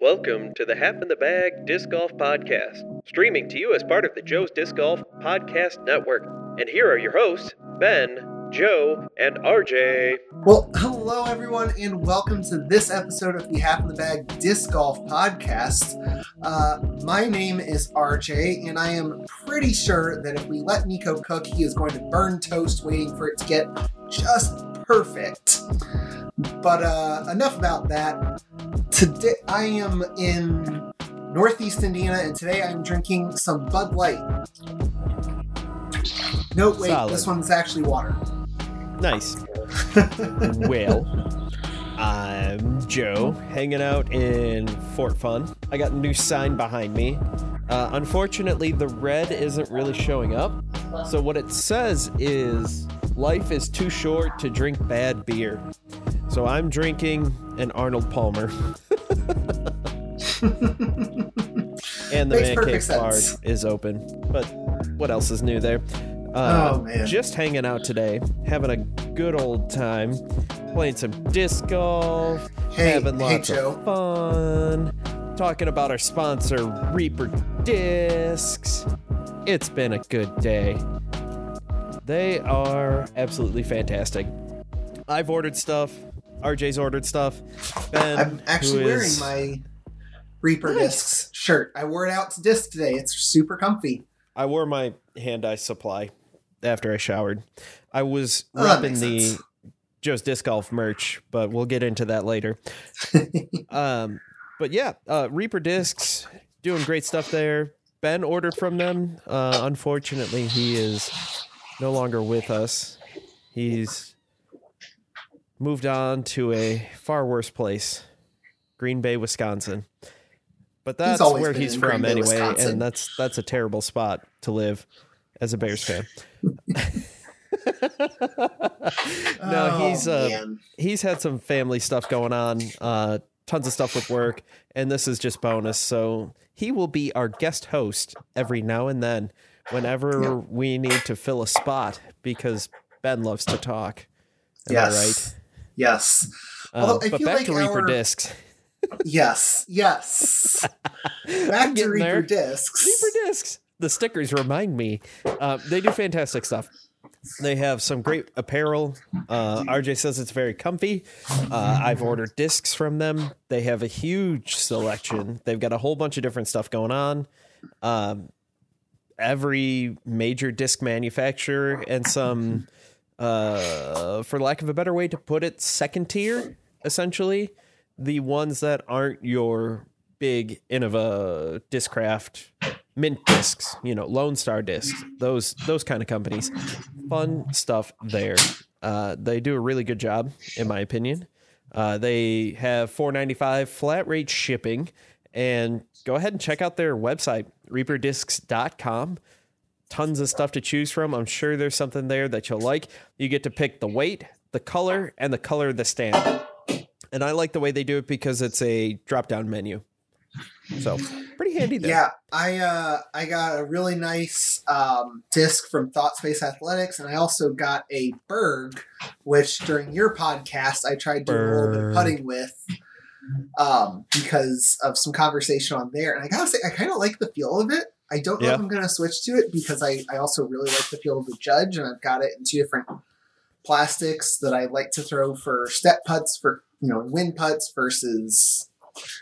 Welcome to the Half in the Bag Disc Golf Podcast, streaming to you as part of the Joe's Disc Golf Podcast Network. And here are your hosts, Ben, Joe, and RJ. Well, hello everyone, and welcome to this episode of the Half in the Bag Disc Golf Podcast. Uh, my name is RJ, and I am pretty sure that if we let Nico cook, he is going to burn toast waiting for it to get just perfect. But uh, enough about that. Today I am in Northeast Indiana, and today I'm drinking some Bud Light. No, wait, Solid. this one's actually water. Nice. well, I'm Joe, hanging out in Fort Fun. I got a new sign behind me. Uh, unfortunately, the red isn't really showing up. So, what it says is life is too short to drink bad beer. So, I'm drinking an Arnold Palmer. and the Makes Man Cave Bar is open. But what else is new there? Uh, Oh, man. Just hanging out today, having a good old time, playing some disc golf, Hey, having hey, lots Joe. of fun, talking about our sponsor, Reaper Discs. It's been a good day. They are absolutely fantastic. I've ordered stuff. RJ's ordered stuff. Ben, I'm actually wearing is- my Reaper Nice. Discs shirt. I wore it out to disc today. It's super comfy. I wore my hand eye supply after I showered. I was Oh, repping the sense. Joe's Disc Golf merch, but we'll get into that later. um, but yeah, uh, Reaper Discs doing great stuff there. Ben ordered from them. Uh, unfortunately, he is no longer with us. He's moved on to a far worse place, Green Bay, Wisconsin. But that's always where he's from Bay, anyway, Wisconsin. and that's that's a terrible spot to live as a Bears fan. no, Oh, he's uh, man. he's had some family stuff going on, uh, tons of stuff with work, and this is just bonus. So he will be our guest host every now and then, whenever Yeah. we need to fill a spot, because Ben loves to talk. Am yes. Yes. I right? I Um, but back like to Reaper our- Discs. Yes. Yes. Back to Reaper there. Discs. Reaper Discs. The stickers remind me. Uh, they do fantastic stuff. They have some great apparel. Uh, RJ says it's very comfy. Uh, I've ordered discs from them. They have a huge selection. They've got a whole bunch of different stuff going on. Um, every major disc manufacturer and some, uh, for lack of a better way to put it, second tier, essentially. The ones that aren't your big Innova Discraft mint discs, you know, Lone Star discs, those those kind of companies. Fun stuff there. Uh, they do a really good job, in my opinion. Uh, they have four ninety five flat rate shipping, and go ahead and check out their website, reaperdiscs.com. Tons of stuff to choose from. I'm sure there's something there that you'll like. You get to pick the weight, the color, and the color of the stand. And I like the way they do it because it's a drop down menu. So pretty handy there. Yeah, I uh, I got a really nice um, disc from Thought Space Athletics, and I also got a Berg, which during your podcast I tried doing a little bit of putting with, um, because of some conversation on there. And I gotta say, I kind of like the feel of it. I don't know Yeah. if I'm gonna switch to it because I I also really like the feel of the Judge, and I've got it in two different plastics that I like to throw for step putts for you know wind putts versus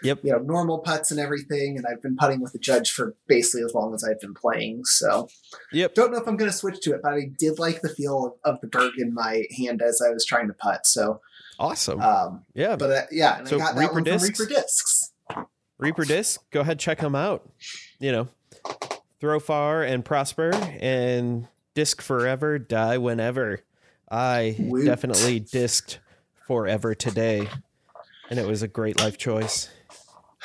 Yep. you know normal putts and everything and i've been putting with the judge for basically as long as i've been playing so Yep. don't know if i'm going to switch to it but i did like the feel of, of the berg in my hand as i was trying to putt so Awesome. um yeah. but uh, yeah and So i got that Reaper one discs? from reaper discs Reaper Disc, go ahead, check them out. You know, throw far and prosper and disc forever, die whenever. I Woot. definitely disced forever today, and it was a great life choice.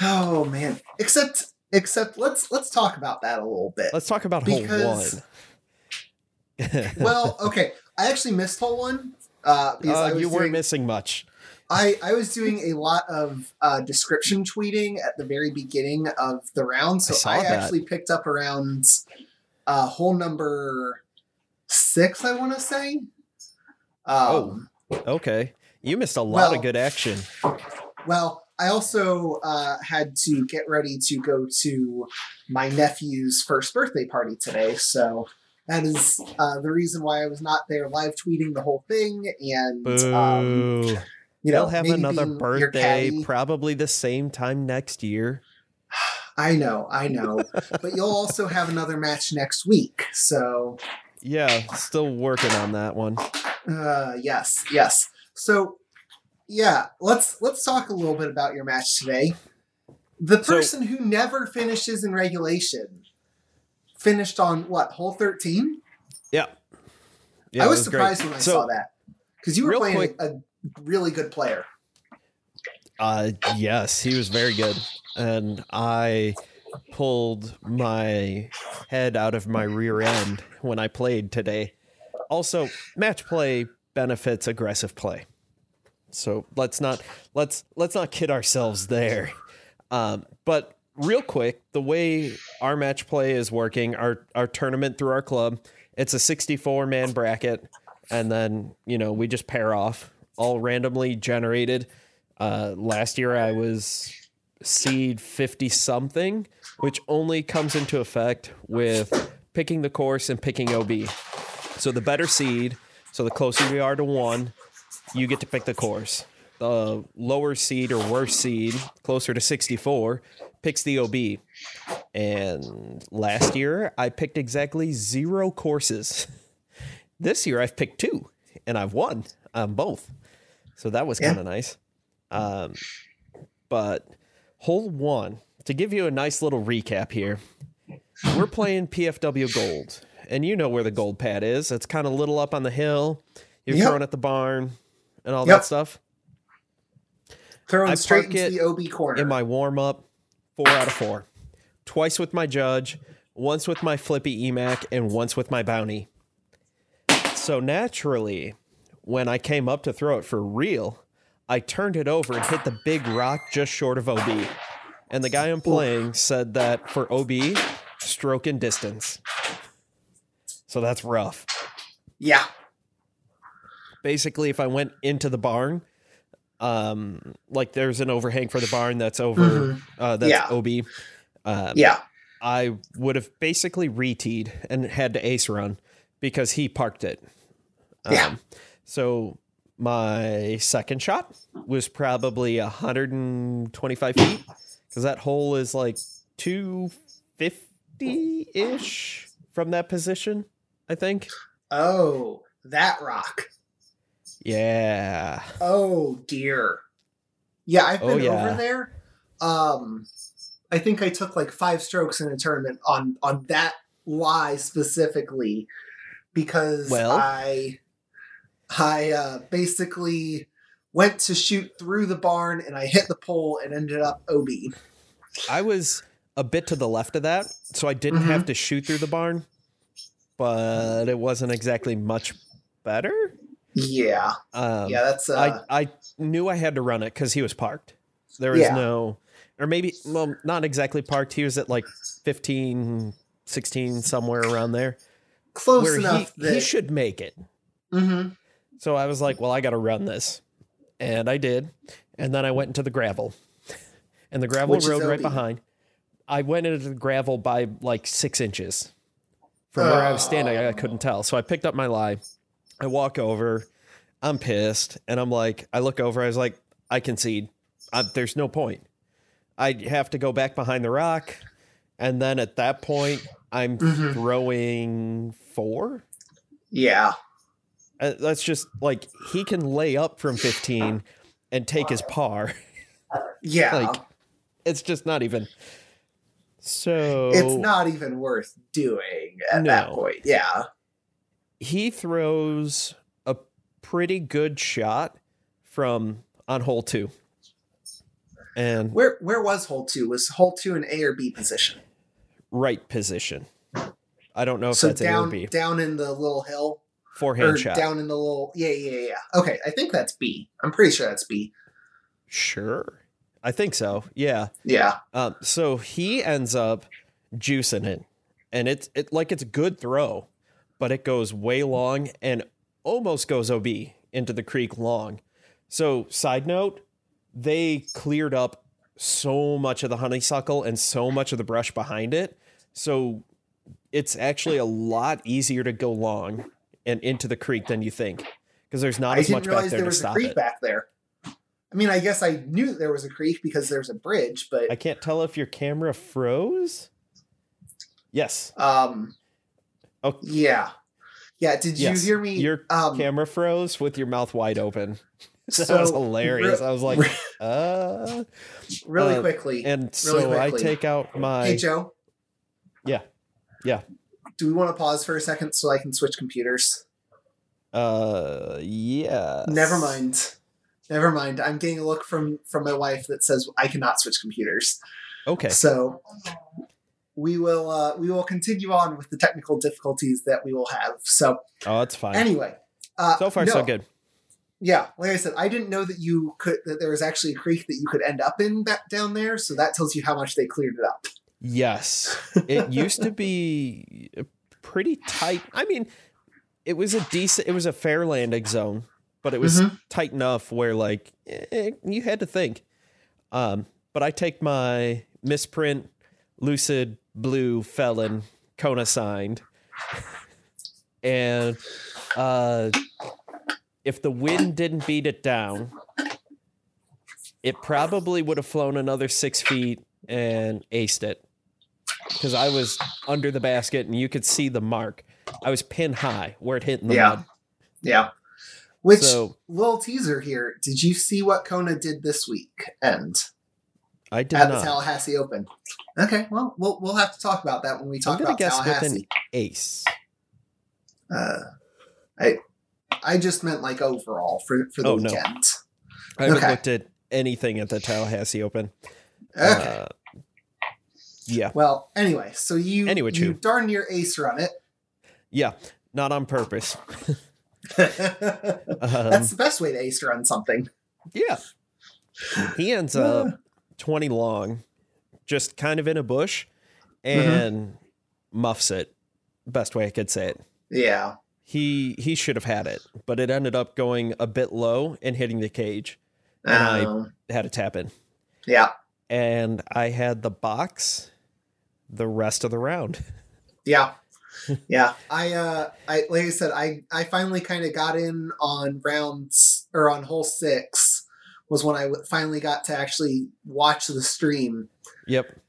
oh man except except let's let's talk about that a little bit Let's talk about hole Because- one. well okay i actually missed hole one uh because Uh, I was you weren't missing much. I, I was doing a lot of uh, description tweeting at the very beginning of the round, so I I, actually picked up around uh, hole number six. I want to say. Um, Okay. You missed a lot Well- of good action. Well, I also uh, had to get ready to go to my nephew's first birthday party today, so that is uh, the reason why I was not there live tweeting the whole thing. And um. You know, He'll have another birthday probably the same time next year. I know, I know, but you'll also have another match next week. So Yeah, still working on that one. Uh, yes, yes. So, yeah, let's let's talk a little bit about your match today. The So- person who never finishes in regulation finished on what hole thirteen. Yeah. Yeah, I was, great. surprised when I So, saw that because you were playing quick- a really good player. Uh, yes, he was very good, and I pulled my head out of my rear end when I played today. Also, match play benefits aggressive play, so let's not let's let's not kid ourselves there. Um, but real quick, the way our match play is working, our our tournament through our club, it's a 64 man bracket, and then you know we just pair off, all randomly generated. Uh, last year I was seed 50 something, which only comes into effect with picking the course and picking OB. So the better seed, so the closer we are to one, you get to pick the course. The lower seed or worse seed, closer to 64, picks the OB. And last year I picked exactly zero courses. This year I've picked two and I've won on both. So that was Yeah. kind of nice. Um, but hole one, to give you a nice little recap here, we're playing PFW Gold, and you know where the gold pad is. It's kind of little up on the hill. You're Yep. throwing at the barn and all Yep. that stuff. Throwing I straight into the OB corner. In my warm up, four out of four. Twice with my judge, once with my flippy EMAC, and once with my bounty. So naturally, when I came up to throw it for real, I turned it over and hit the big rock just short of OB. And the guy I'm playing said that for OB, stroke and distance. So that's rough. yeah, Basically, if I went into the barn, um, like there's an overhang for the barn that's over, Mhm. uh, that's Yeah. OB. Um, yeah, I would have basically reteed and had to ace run because he parked it. Um, Yeah. So my second shot was probably 125 feet because that hole is like 250 ish from that position, I think. Oh, that rock. Yeah. Oh dear. Yeah, I've Oh, been yeah. over there. Um I think I took like five strokes in a tournament on on that lie specifically because Well- I I uh basically went to shoot through the barn and I hit the pole and ended up OB. I was a bit to the left of that, so I didn't Mhm. have to shoot through the barn, but it wasn't exactly much better. Yeah. Um, yeah, that's uh I I knew I had to run it because he was parked. There was Yeah. no, or maybe well, not exactly parked. He was at like 15, 16, somewhere around there, close where he, enough that he should make it. Mhm. So I was like, well, I got to run this, and I did. And then I went into the gravel, and the gravel Which road right behind. I went into the gravel by like six inches from where I was standing. I couldn't tell, so I picked up my lie. I walk over. I'm pissed, and I'm like, I look over. I was like, I concede. I, there's no point. I have to go back behind the rock, and then at that point, I'm Mhm. throwing four. Yeah. Uh, that's just like he can lay up from 15 and take his par. Yeah. like it's just not even. So it's not even worth doing at that point. Yeah. he throws a pretty good shot from on hole two. And Where where was hole two? Was hole two an A or B position? right position. I don't know if so that's A or B. down in the little hill Forehand shot. down in the little yeah yeah yeah. yeah. Okay, I think that's B. I'm pretty sure that's B. Sure. I think so. Yeah. Yeah. Um, so he ends up juicing it, and it's it like it's a good throw, but it goes way long and almost goes OB into the creek long. So side note, they cleared up so much of the honeysuckle and so much of the brush behind it. So it's actually a lot easier to go long and into the creek than you think because there's not I as much back there there to stop creek it. back there. I mean, I guess I knew there was a creek because there's a bridge, but I can't tell if your camera froze. Yes. um, Oh. yeah, yeah. Did Yes, you hear me? Your um, camera froze with your mouth wide open. That so was hilarious. re- I was like, uh. really uh, quickly. And so I quickly. take out my. hey, Joe. Yeah. Yeah. Do we want to pause for a second so I can switch computers? Uh, yeah. Never mind. Never mind. I'm getting a look from from my wife that says I cannot switch computers. Okay. So we will uh, we will continue on with the technical difficulties that we will have. So Oh, that's fine. anyway, uh, so far, no, so good. Yeah, like I said, I didn't know that you could that there was actually a creek that you could end up in back down there. So that tells you how much they cleared it up. Yes. It used to be pretty tight. I mean, it was a decent, it was a fair landing zone, but it was Mhm. tight enough where, like, eh, you had to think. Um, but I take my misprint lucid blue felon Kona signed. And uh, if the wind didn't beat it down, it probably would have flown another six feet and aced it because I was under the basket and you could see the mark. I was pin high where it hit in the Yeah. mud. Yeah. Which So little teaser here? Did you see what Kona did this week? And I did at the. Tallahassee Open. Okay, well, we'll we'll have to talk about that when we talk I'm about guess with an Tallahassee. ace. Uh, I I just meant like overall for for the Oh, no. weekend. I haven't Okay. looked at anything at the Tallahassee Open. Okay. Uh, yeah, well, anyway, so you Anyway, you darn near ace run it. yeah, not on purpose. That's the best way to ace run something. Yeah, he ends up twenty long, just kind of in a bush, and muffs it. Best way I could say it. Yeah. He he should have had it, but it ended up going a bit low and hitting the cage. And I- Um, Had to tap in. yeah. and I had the box the rest of the round. Yeah. Yeah. I uh I like I said, I I finally kind of got in on rounds or on hole six was when I w- finally got to actually watch the stream. Yep.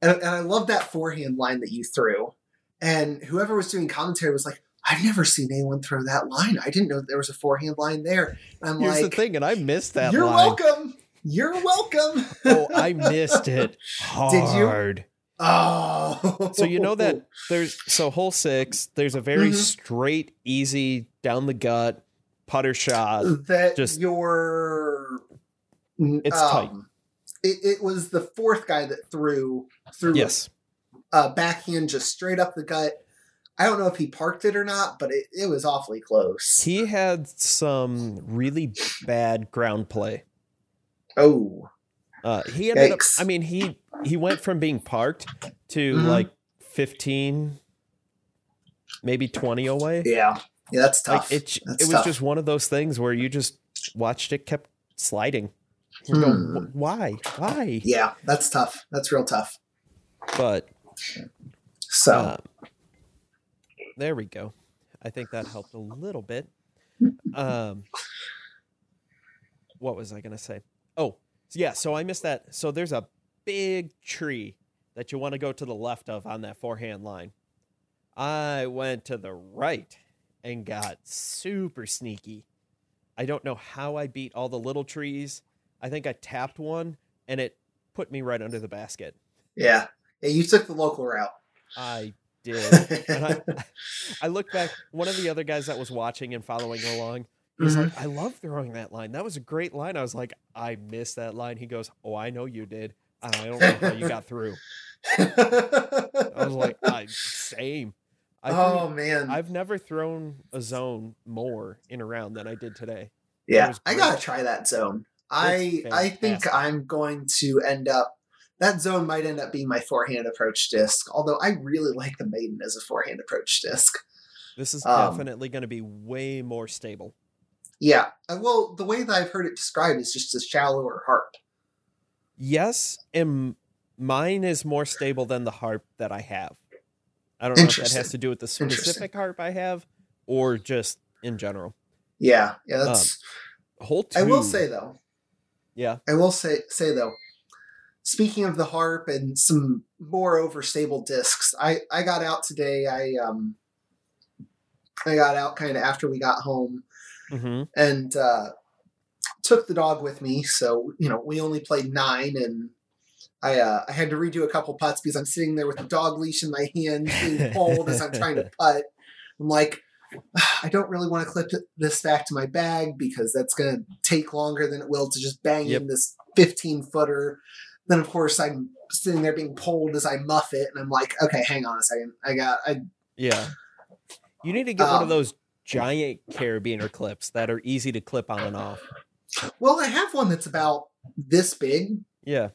And, and I love that forehand line that you threw. And whoever was doing commentary was like, I've never seen anyone throw that line. I didn't know there was a forehand line there. And I'm Here's like, the thing, and I missed that You're line. welcome. You're welcome. oh, I missed it Did you? Oh. So you know that there's so hole six, there's a very Mhm. straight, easy, down the gut putter shot. that just- your It's tight. It, it was the fourth guy that threw threw Yes. a backhand just straight up the gut. I don't know if he parked it or not, but it, it was awfully close. He had some really bad ground play. oh, Uh, he ended Yikes. up. I mean, he he went from being parked to Mhm. like fifteen, maybe twenty away. yeah, yeah, that's Like tough. it, That's it was tough. just one of those things where you just watched it kept sliding. Hmm. "Wh- why, why? yeah, that's tough. That's real tough. But So um, there we go. I think that helped a little bit. Um, what was I gonna say? Oh, yeah. So I missed that. So there's a big tree that you want to go to the left of on that forehand line. I went to the right and got super sneaky. I don't know how I beat all the little trees. I think I tapped one and it put me right under the basket. yeah, yeah, you took the local route. I did. and I, I look back. One of the other guys that was watching and following along, he's Mhm. like, "I love throwing that line. That was a great line." I was like, "I missed that line." He goes, "Oh, I know you did. I don't know how you got through." I was like, "I same." I oh threw- man, I've never thrown a zone more in a round than I did today. Yeah, I gotta try that zone. I I think. I'm going to end up that zone might end up being my forehand approach disc. Although I really like the maiden as a forehand approach disc. This is Um, definitely going to be way more stable. Yeah. Uh, well, the way that I've heard it described is just a shallower harp. Yes, and mine is more stable than the harp that I have. I don't know if that has to do with the specific harp I have or just in general. Yeah. Yeah. That's. whole. two. I will say though. yeah. I will say say though. Speaking of the harp and some more overstable discs, I I got out today. I um. I got out kind of after we got home hmm and uh, took the dog with me. So you know, we only played nine, and I uh, I had to redo a couple putts because I'm sitting there with the dog leash in my hand, being pulled as I'm trying to putt. I'm like, I don't really want to clip this back to my bag because that's going to take longer than it will to just bang Yep. in this 15 footer. Then of course I'm sitting there being pulled as I muff it, and I'm like, okay, hang on a second. I got I Yeah. You need to get one Um, of those giant carabiner clips that are easy to clip on and off. Well, I have one that's about this big, Yeah.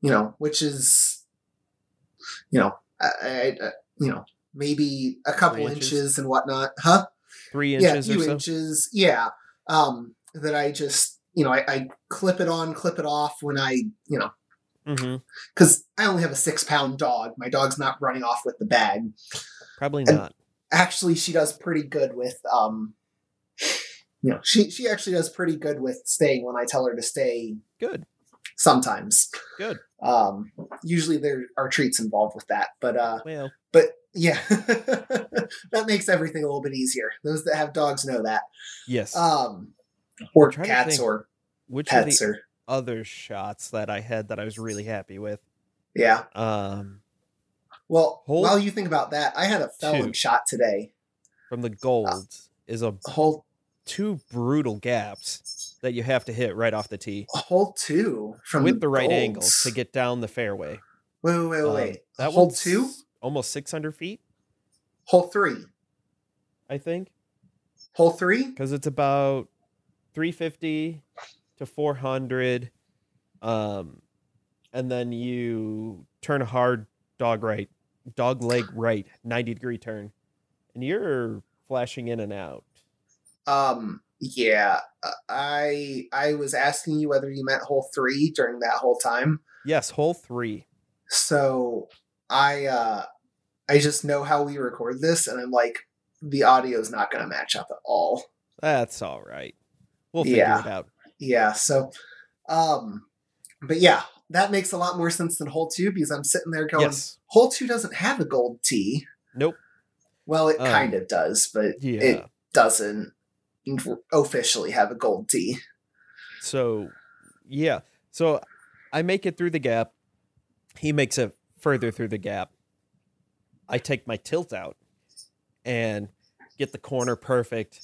you know, which is, you know, I, I, I you know, maybe a couple inches. inches? and whatnot, huh? Three yeah, a inches few so. inches, yeah. Um, that I just, you know, I, I clip it on, clip it off when I, you know, because I only have a six pound dog. My dog's not running off with the bag. Probably And- not. Actually, she does pretty good with, um, you know, she she actually does pretty good with staying when I tell her to stay. Good. Sometimes, Good. Um, usually there are treats involved with that, but uh, Well, but yeah, that makes everything a little bit easier. Those that have dogs know that. yes. Um, or cats or Which are pets the or other shots that I had that I was really happy with? yeah. Um, Well, while you think about that, I had a felon two. shot today. from the gold is a Hole two brutal gaps that you have to hit right off the tee hole two from with the right angle to get down the fairway. Wait, wait, wait, Um, wait. that hole two, almost 600 feet, hole three, I think, hole three. because it's about 350 to 400. Um, and then you turn a hard dog right, dog leg right, 90 degree turn, and you're flashing in and out. Um, yeah, uh, I I was asking you whether you meant hole three during that whole time. Yes, hole three. So I uh I just know how we record this, and I'm like, the audio is not going to match up at all. That's all right. We'll figure Yeah. it out. Yeah. So, um, but yeah, that makes a lot more sense than hole two because I'm sitting there going, Yes. hole two doesn't have a gold tee. Nope. Well, it Um, kind of does, but Yeah. it doesn't officially have a gold tee. So, yeah. So I make it through the gap. He makes it further through the gap. I take my tilt out and get the corner perfect.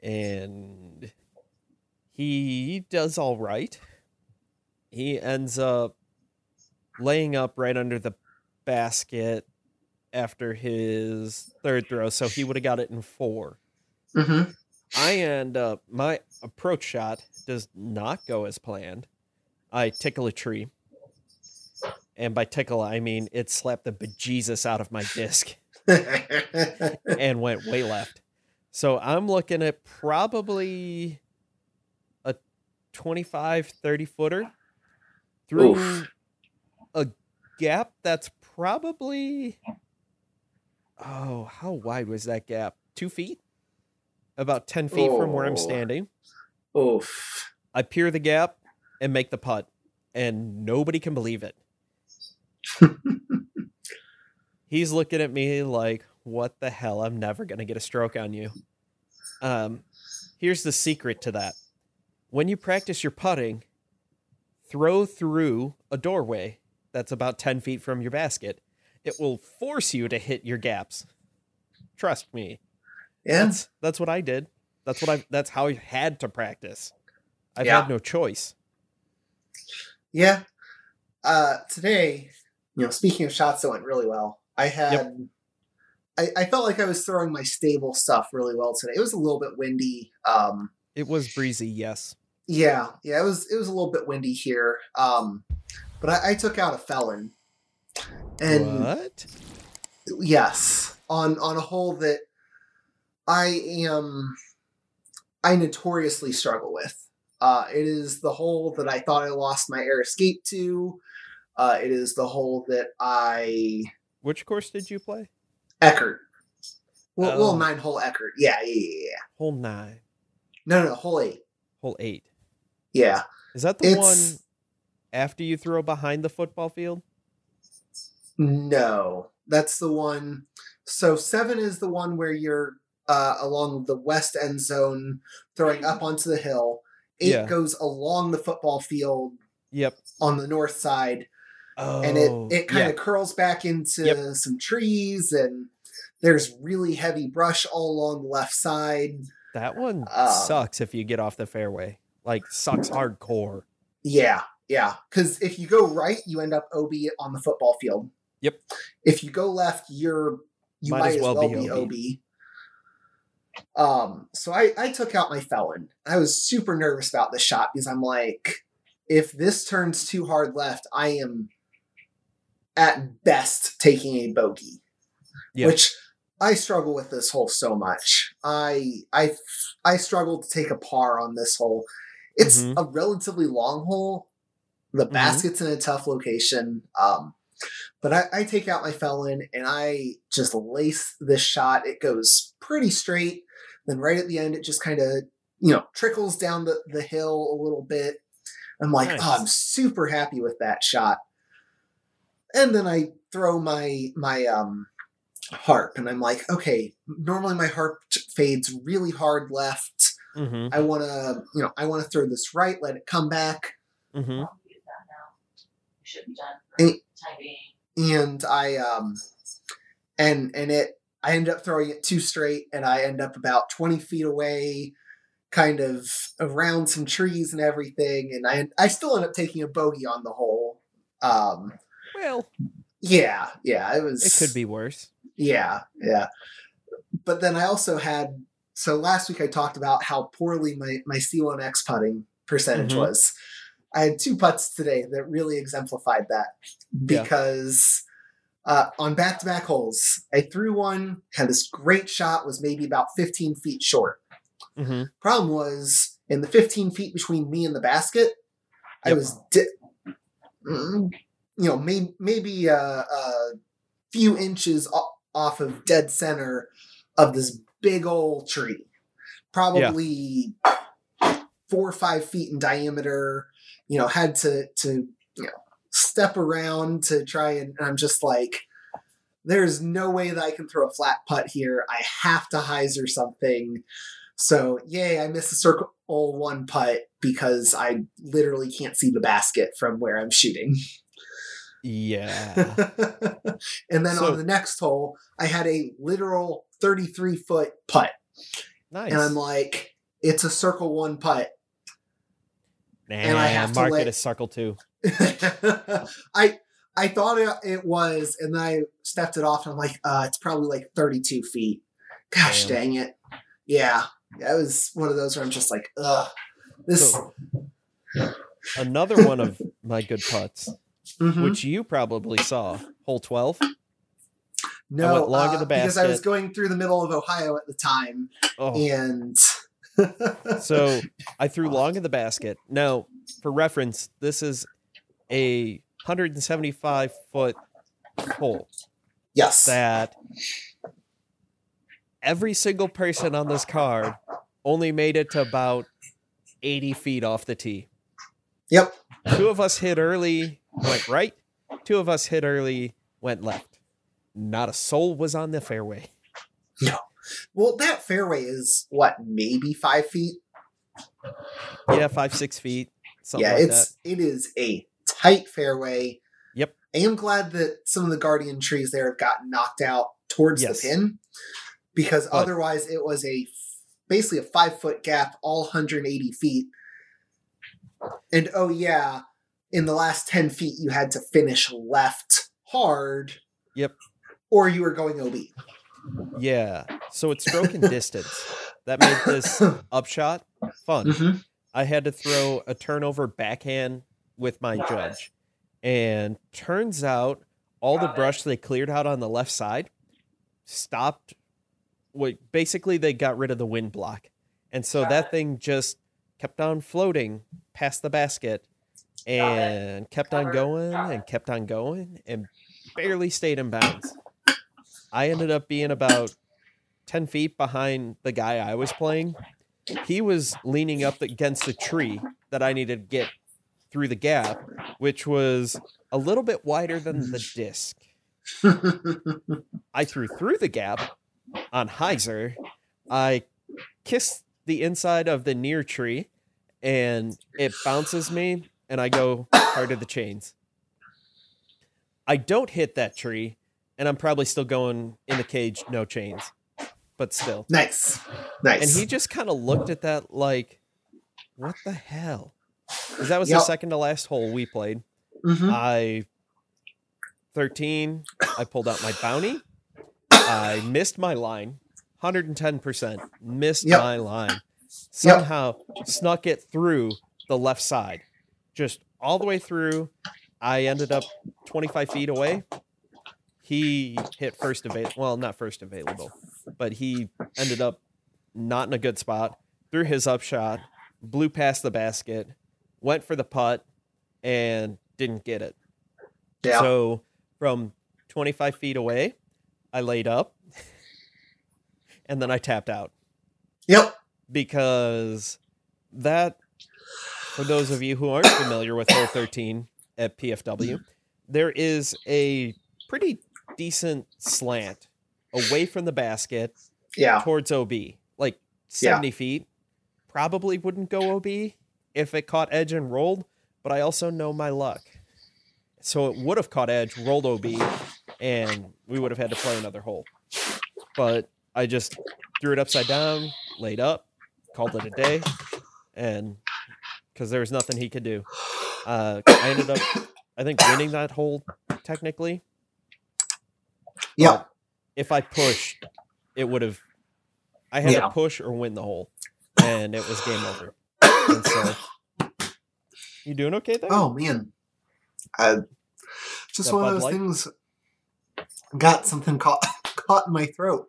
And he does all right. He ends up laying up right under the basket after his third throw. So he would have got it in four. Mm-hmm. I end up my approach shot does not go as planned. I tickle a tree. And by tickle I mean it slapped the bejesus out of my disc and went way left. So I'm looking at probably a 25 30 footer through Oof. a gap that's probably oh how wide was that gap? 2 feet? About 10 feet from where I'm Oh. standing. Oof. I peer the gap and make the putt, and nobody can believe it. He's looking at me like, "What the hell? I'm never gonna get a stroke on you." Um, here's the secret to that: when you practice your putting, throw through a doorway that's about ten feet from your basket. It will force you to hit your gaps. Trust me. Yeah. That's that's what I did. That's what I. That's how I had to practice. I've Yeah. had no choice. Yeah. Uh, today, you know, speaking of shots that went really well, I had. I, I felt like I was throwing my stable stuff really well today. It was a little bit windy. Um, It was breezy, yes. yeah, yeah, it was it was a little bit windy here. Um, but I, I took out a felon, and what? yes, on on a hole that I am I notoriously struggle with. Uh, it is the hole that I thought I lost my air escape to. Uh, it is the hole that I Which course did you play? Eckert. Well, Oh. well, nine hole Eckert. Yeah, yeah, yeah, yeah. Hole nine, No, no, hole eight. hole eight. Yeah. Is that the It's- one after you throw behind the football field? No, that's the one. So seven is the one where you're uh, along the west end zone, throwing up onto the hill. Eight Yeah. goes along the football field Yep. on the north side, Oh, and it it kind yeah. of curls back into Yep. some trees, and there's really heavy brush all along the left side. that one um, sucks if you get off the fairway. Like sucks hardcore. Yeah, yeah. Because if you go right, you end up OB on the football field. Yep. If you go left, you're you might, as well, be, OB. Um, so I I took out my felon. I was super nervous about this shot because I'm like, if this turns too hard left, I am at best taking a bogey. Yeah. Which I struggle with this hole so much. I I I struggle to take a par on this hole. It's Mhm. a relatively long hole. The Mhm. basket's in a tough location. Um, but I, I take out my felon and I just lace this shot. It goes pretty straight. Then right at the end, it just kind of you know trickles down the, the hill a little bit. I'm like, Nice. oh, I'm super happy with that shot. And then I throw my my um harp and I'm like, okay, normally my harp fades really hard left. Mm-hmm. I want to, you know, I want to throw this right, let it come back, Mm-hmm. Use that now. Should be done for time being. and I um and and it I end up throwing it too straight and I end up about 20 feet away kind of around some trees and everything and I I still end up taking a bogey on the hole. Um Well, yeah, yeah, it was it could be worse. Yeah, yeah. But then I also had so last week I talked about how poorly my my C1X putting percentage Mhm. was. I had two putts today that really exemplified that Yeah. because uh, on back to back holes, I threw one, had this great shot, was maybe about 15 feet short. Mm-hmm. Problem was in the 15 feet between me and the basket, I was, di- mm, you know, may- maybe a, a few inches off of dead center of this big old tree, probably four or five feet in diameter. You know, had to to you know step around to try and, and I'm just like. There's no way that I can throw a flat putt here. I have to hyzer something. So, yay, I missed a circle one putt because I literally can't see the basket from where I'm shooting. Yeah. and then So- on the next hole, I had a literal 33 foot putt. Nice. And I'm like, it's a circle one putt. Nah, and I have to mark let- it as circle two. I I thought it, it was, and then I stepped it off, and I'm like, uh, it's probably like 32 feet. Gosh Damn. dang it. Yeah. That was one of those where I'm just like, ugh. This. So- Another one of my good putts, Mhm. which you probably saw, hole twelve. no, went long in uh, because I was going through the middle of Ohio at the time, Oh, and so I threw long in the basket. Now, for reference, this is a 175 foot hole yes, that every single person on this card only made it to about 80 feet off the tee. yep, Two of us hit early, went right. Two of us hit early, went left. Not a soul was on the fairway. Well, that fairway is what maybe five feet. Yeah, five, six feet. Yeah, like it's it is a tight fairway. Yep. I am glad that some of the guardian trees there have gotten knocked out towards Yes. the pin, because But- otherwise it was a basically a five foot gap, all 180 feet. And oh yeah, in the last 10 feet you had to finish left hard. Yep. Or you were going OB. Yeah. So it's broken distance. That made this upshot fun. Mhm. I had to throw a turnover backhand with my judge. And turns out all the brush they cleared out on the left side stopped. Wait, basically, they got rid of the wind block. And so that thing just kept on floating past the basket and kept on going and kept on going and barely stayed in bounds. I ended up being about 10 feet behind the guy I was playing. He was leaning up against a tree that I needed to get through the gap, which was a little bit wider than the hmm. disc. I threw through the gap on hyzer. I kissed the inside of the near tree and it bounces me and I go hard to the chains. I don't hit that tree and I'm probably still going in the cage, no chains, but still. nice, nice. And he just kind of looked at that like, what the hell? Because that was Yep. the second to last hole we played. Mhm. I 13, I pulled out my bounty. I missed my line. 110% missed Yep. my line. Somehow snuck it through the left side. Just all the way through. I ended up 25 feet away. He hit first available. Well, not first available, but he ended up not in a good spot. Threw his upshot, blew past the basket, went for the putt, and didn't get it. yeah. So from 25 feet away, I laid up and then I tapped out yep. because that, for those of you who aren't familiar with hole 13 at PFW, there is a pretty decent slant away from the basket Yeah. towards OB, like 70 feet. Probably wouldn't go OB if it caught edge and rolled, but I also know my luck. So it would have caught edge, rolled OB, and we would have had to play another hole. But I just threw it upside down, laid up, called it a day, and because there was nothing he could do. Uh, I ended up, I think, winning that hole technically. But if I pushed, it would have. I had Yeah. to push or win the hole, and it was game over. And so, you doing okay there? Oh man, uh, just That one of those Light? things. Got something caught caught in my throat.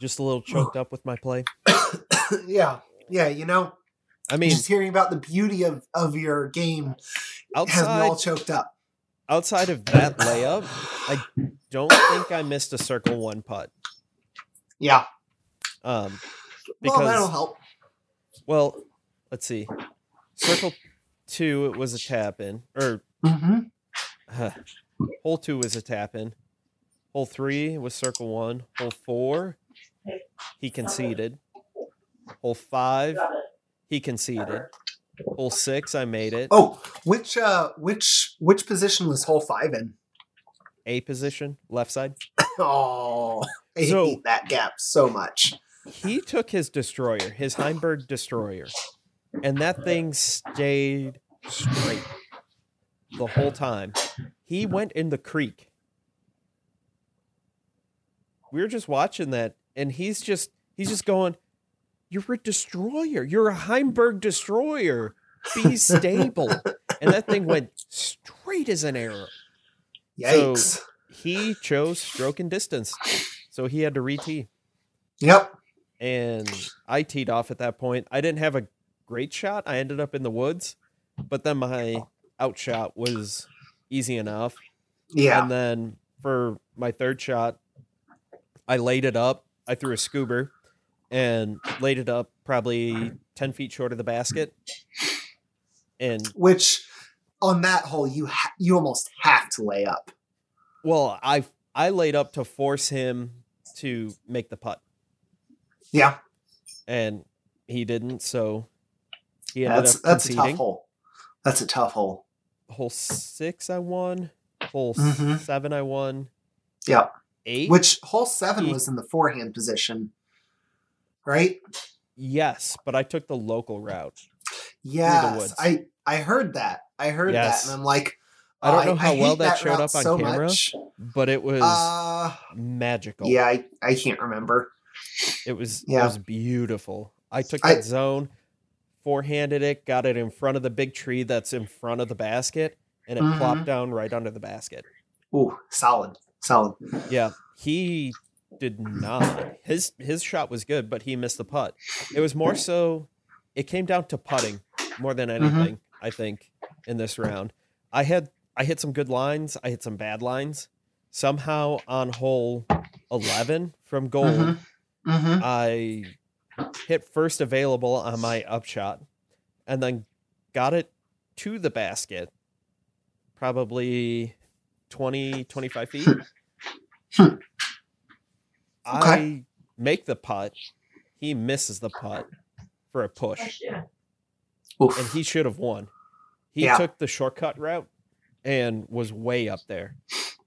Just a little choked up with my play. yeah, yeah. You know, I mean, just hearing about the beauty of of your game has me all choked up. Outside of that layup, I don't think I missed a circle one putt. Yeah. Um, well, that'll because help. well, let's see, circle two it was a tap in, or hmm Huh. Hole two was a tap in. Hole three was circle one. Hole four, he conceded. Hole five, he conceded. Hole six, I made it. Oh, which uh, which which position was hole five in? A position, left side. Oh, I So- hate that gap so much. He took his destroyer, his Heimberg destroyer, and that thing stayed straight the whole time. He went in the creek. We were just watching that, and he's just he's just going, You're a destroyer. You're a Heimberg destroyer. Be stable. and that thing went straight as an arrow. Yikes. He chose stroke and distance. So he had to re-tee. yep. and I teed off at that point. I didn't have a great shot. I ended up in the woods, but then my out shot was easy enough. Yeah. And then for my third shot, I laid it up. I threw a scuba and laid it up probably 10 feet short of the basket. And Which on that hole you ha- you almost have to lay up. well, I I laid up to force him to make the putt. Yeah. And he didn't, so he ended That's up that's a conceding. tough hole. That's a tough hole. hole six I won. Hole Mhm. seven I won. Yeah. Eight. Which hole seven He- was in the forehand position, right? yes, but I took the local route. Yes. I I heard that. I heard Yes. that, and I'm like, I don't oh, know how hate well that showed up on so camera. much. But it was Uh, magical. yeah, I, I can't remember. It was Yeah. it was beautiful. I took I- that zone, forehanded it, got it in front of the big tree that's in front of the basket, and it Mhm. plopped down right under the basket. Ooh, solid, solid. Yeah. He did not. His his shot was good, but he missed the putt. It was more so. It came down to putting more than anything. I think in this round, I had I hit some good lines. I hit some bad lines. Somehow on hole eleven from goal, Mhm. Mm-hmm. I hit first available on my upshot, and then got it to the basket, probably 20, 25 feet. Hmm. I make the putt. He misses the putt for a push, Oof. and he should have won. He Yeah. took the shortcut route and was way up there.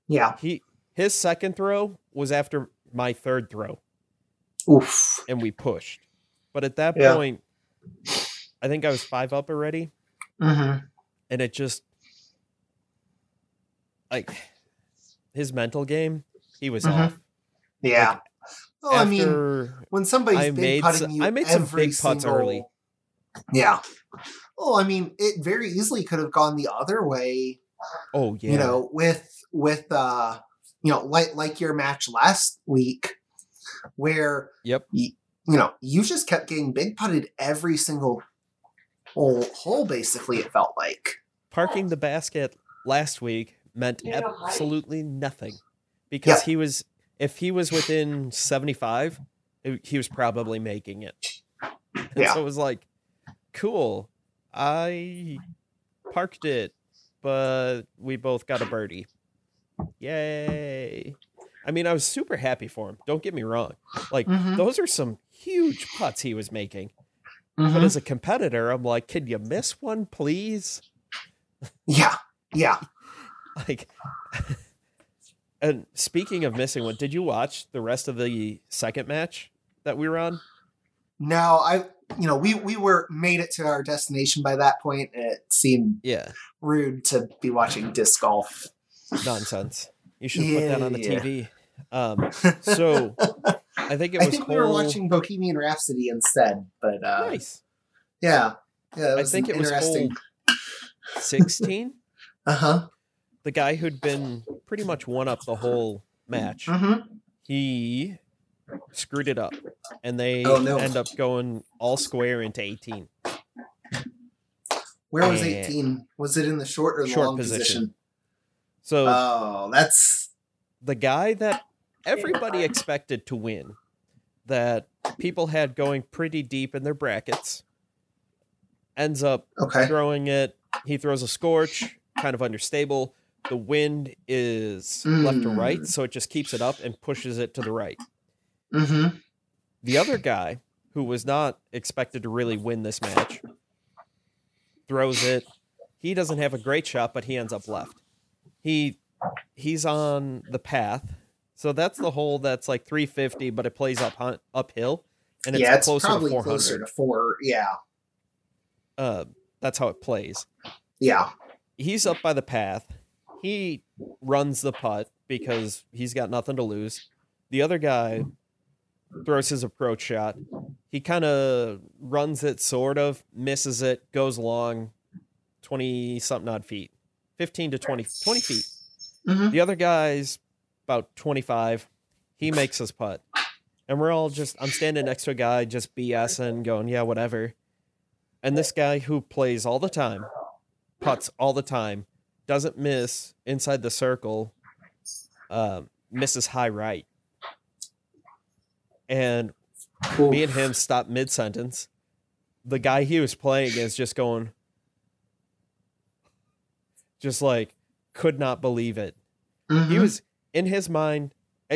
yeah. He his second throw was after my third throw, Oof. and we pushed. But at that Yeah. point, I think I was five up already, Mm-hmm. and it just like his mental game, he was Mhm. off. Yeah. Oh, I mean, when somebody's I big made putting s- you I made some every big putts single- early. Yeah. Oh, I mean, it very easily could have gone the other way. oh yeah, You know, with with uh, you know, like like your match last week, where Yep. you, you know you just kept getting big putted every single hole hole. Basically, it felt like. parking the basket last week meant You know, I- absolutely nothing because Yeah. he was if he was within 75 it- he was probably making it and Yeah. so it was like cool i parked it but we both got a birdie yay i mean i was super happy for him don't get me wrong like Mhm. those are some huge putts he was making Mhm. but as a competitor i'm like can you miss one please Yeah. Yeah. like and speaking of missing one did you watch the rest of the second match that we were on No, I you know we we were made it to our destination by that point. It seemed yeah rude to be watching disc golf. nonsense you should have put that on the Yeah. tv um so i think it was. I think we were watching Bohemian Rhapsody instead, but uh, nice yeah, yeah, it i think it was interesting. 16 Uh huh. the guy who'd been pretty much won up the whole match Mm-hmm. he screwed it up and they Oh, no. end up going all square into 18 Where was And- eighteen? Was it in the short or the Short long position. position? so Oh, that's the guy that everybody expected to win, that people had going pretty deep in their brackets, ends up okay. throwing it. He throws a scorch, kind of understable. The wind is left to right, Mm. so it just keeps it up and pushes it to the right. Mm-hmm. The other guy, who was not expected to really win this match, throws it. He doesn't have a great shot, but he ends up left. He he's on the path. So that's the hole that's like 350, but it plays up uphill, and it's yeah, it's closer probably to 400. closer to four. Yeah, Uh, that's how it plays. yeah. He's up by the path. He runs the putt because he's got nothing to lose. The other guy throws his approach shot. He kind of runs it, sort of, misses it, goes long 20 something odd feet, 15 to 20, 20 feet. Mm-hmm. The other guy's about 25. He makes his putt. And we're all just, I'm standing next to a guy just BSing, going, yeah, whatever. And this guy who plays all the time, putts all the time, doesn't miss inside the circle, um, misses high right. And me and him stop mid sentence. The guy he was playing is just going, just like, could not believe it. He Mhm. was in his mind.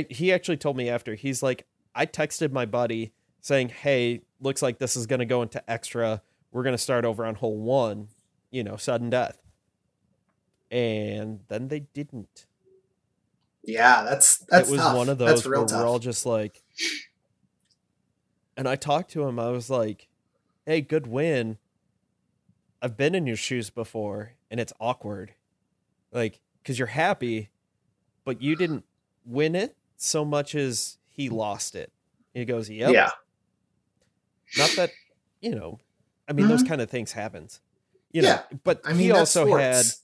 He actually told me after. He's like, I texted my buddy saying, "Hey, looks like this is going to go into extra. We're going to start over on hole one. You know, sudden death." And then they didn't. Yeah, that's that's it was tough. one of those where tough. we're all just like. And I talked to him. I was like, "Hey, good win. I've been in your shoes before, and it's awkward, like because you're happy, but you didn't win it so much as he lost it." He goes, "Yep." Yeah, Not that you know. I mean, those kind of things happens. You know, Mm-hmm. Yeah. but I mean he also sports.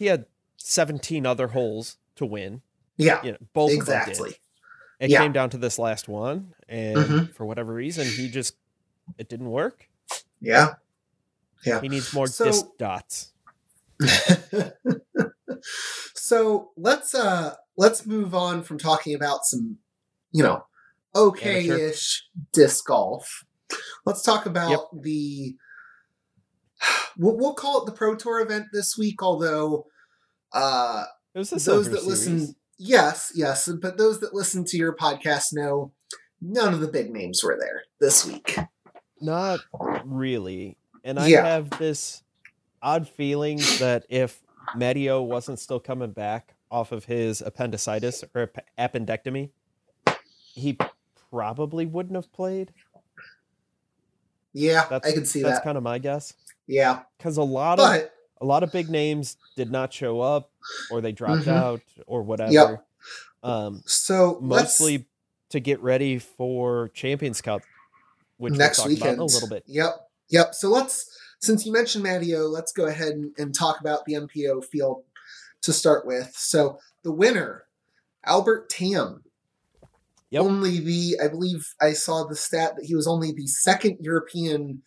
He had 17 other holes to win. yeah, You know, both of them exactly. It Yeah. came down to this last one, and Mhm. for whatever reason, he just it didn't work. Yeah. Yeah. He needs more So- disc dots. so let's uh let's move on from talking about some you know okay-ish disc golf let's talk about the we'll, we'll call it the pro tour event this week although uh It was the those that Series. listen yes yes but those that listen to your podcast know none of the big names were there this week Not really. And I Yeah. have this odd feeling that if Matty O wasn't still coming back off of his appendicitis or ap- appendectomy, he probably wouldn't have played. yeah That's i can see that's that kind of my guess. Yeah Because a lot of a lot of big names did not show up, or they dropped Mhm. out, or whatever. Um, so mostly to get ready for Champions Cup, which next we'll talk weekend about in a little bit. Yep, yep. So let's, since you mentioned Matty O, let's go ahead and, and talk about the MPO field to start with. So the winner, Albert Tamm. Yep. Only the, I believe I saw the stat that he was only the second European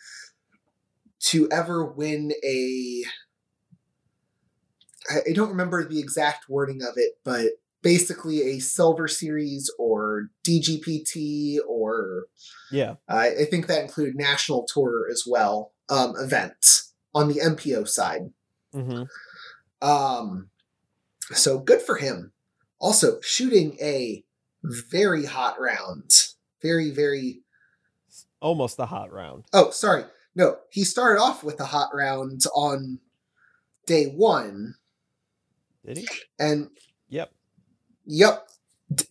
to ever win a. I don't remember the exact wording of it, but basically a silver series or DGPT or Yeah, I, I think that included national tour as well um, events on the MPO side. hmm Um, so good for him. Also shooting a very hot round. Very very. almost the hot round. Oh, sorry. No, he started off with the hot round on day one, Did he? and Yep. yep,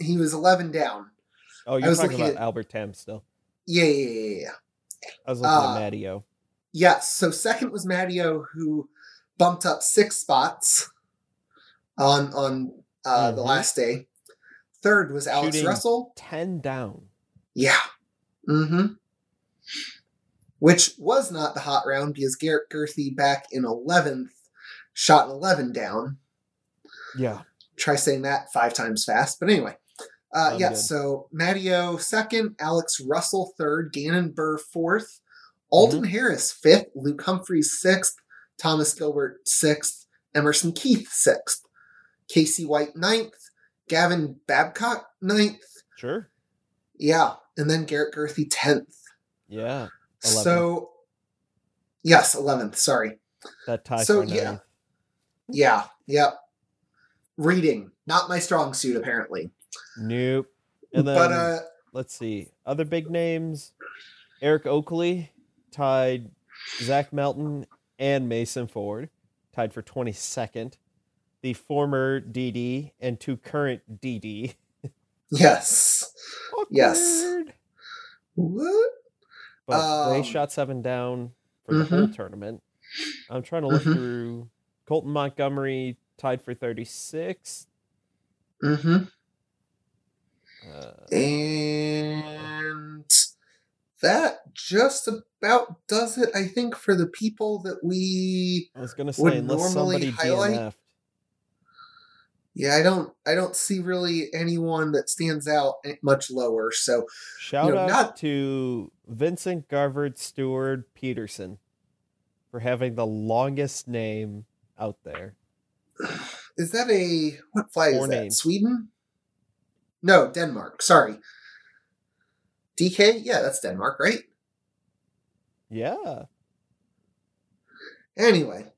he was eleven down. Oh, you're talking about at- Albert Tamm still. Yeah, yeah, yeah, yeah. I was looking Uh, at Matty O. Yes. So second was Matty O, who bumped up six spots on on uh, the Mhm. last day. Third was Alex Shooting- Russell. Ten down. Yeah. Mm-hmm. Which was not the hot round because Garrett Gurthie back in eleventh shot an eleven down. Yeah. Try saying that five times fast. But anyway. Uh, yeah, good. so Matty O second, Alex Russell third, Gannon Buhr fourth, Alden Mm-hmm. Harris fifth, Luke Humphreys sixth, Thomas Gilbert sixth, Emerson Keith sixth, Casey White ninth, Gavin Babcock ninth, Sure. yeah, and then Garrett Gurthie tenth. Yeah. 11th. So, yes, eleventh. Sorry. That tie So, yeah. Yeah, yep. Reading, not my strong suit, apparently. Nope. And then but uh, let's see. Other big names. Eric Oakley tied Zach Melton and Mason Ford, tied for 22nd. The former DD and two current DD. yes. Yes. What? But they Um, shot seven down for the whole mhm. tournament. I'm trying to look Mhm. through. Colton Montgomery tied for 36. Mm-hmm. Uh, And that just about does it, I think, for the people that we I was gonna say would normally somebody highlight-. Yeah, I don't I don't see really anyone that stands out much lower. So Shout know, out not- to Vincent Garvard Stewart Peterson for having the longest name out there. is that a what flag Four is that? Sweden? No, Denmark. Sorry. DK? Yeah, that's Denmark, right? Yeah. Anyway,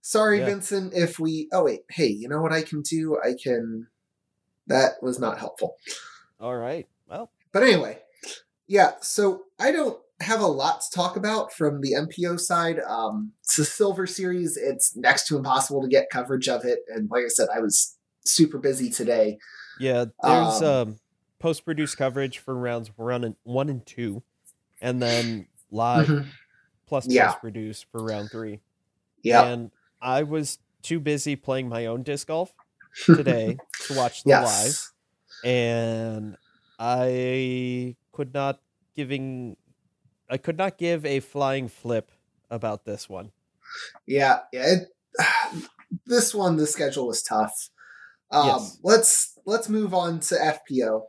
sorry, Yeah. Vincent, if we. Oh, wait. Hey, you know what I can do? I can. That was not helpful. All right. Well, But anyway, yeah, so I don't have a lot to talk about from the MPO side. Um, it's the Silver Series. It's next to impossible to get coverage of it. And like I said, I was super busy today. yeah, there's Um, um, post produced coverage for rounds one and one and two, and then live Mhm. plus Yeah. post produced for round three. Yeah. And I was too busy playing my own disc golf today to watch the live. and I could not giving I could not give a flying flip about this one. Yeah. Yeah. It, this one, the schedule was tough. Um, Yes. Let's let's move on to FPO.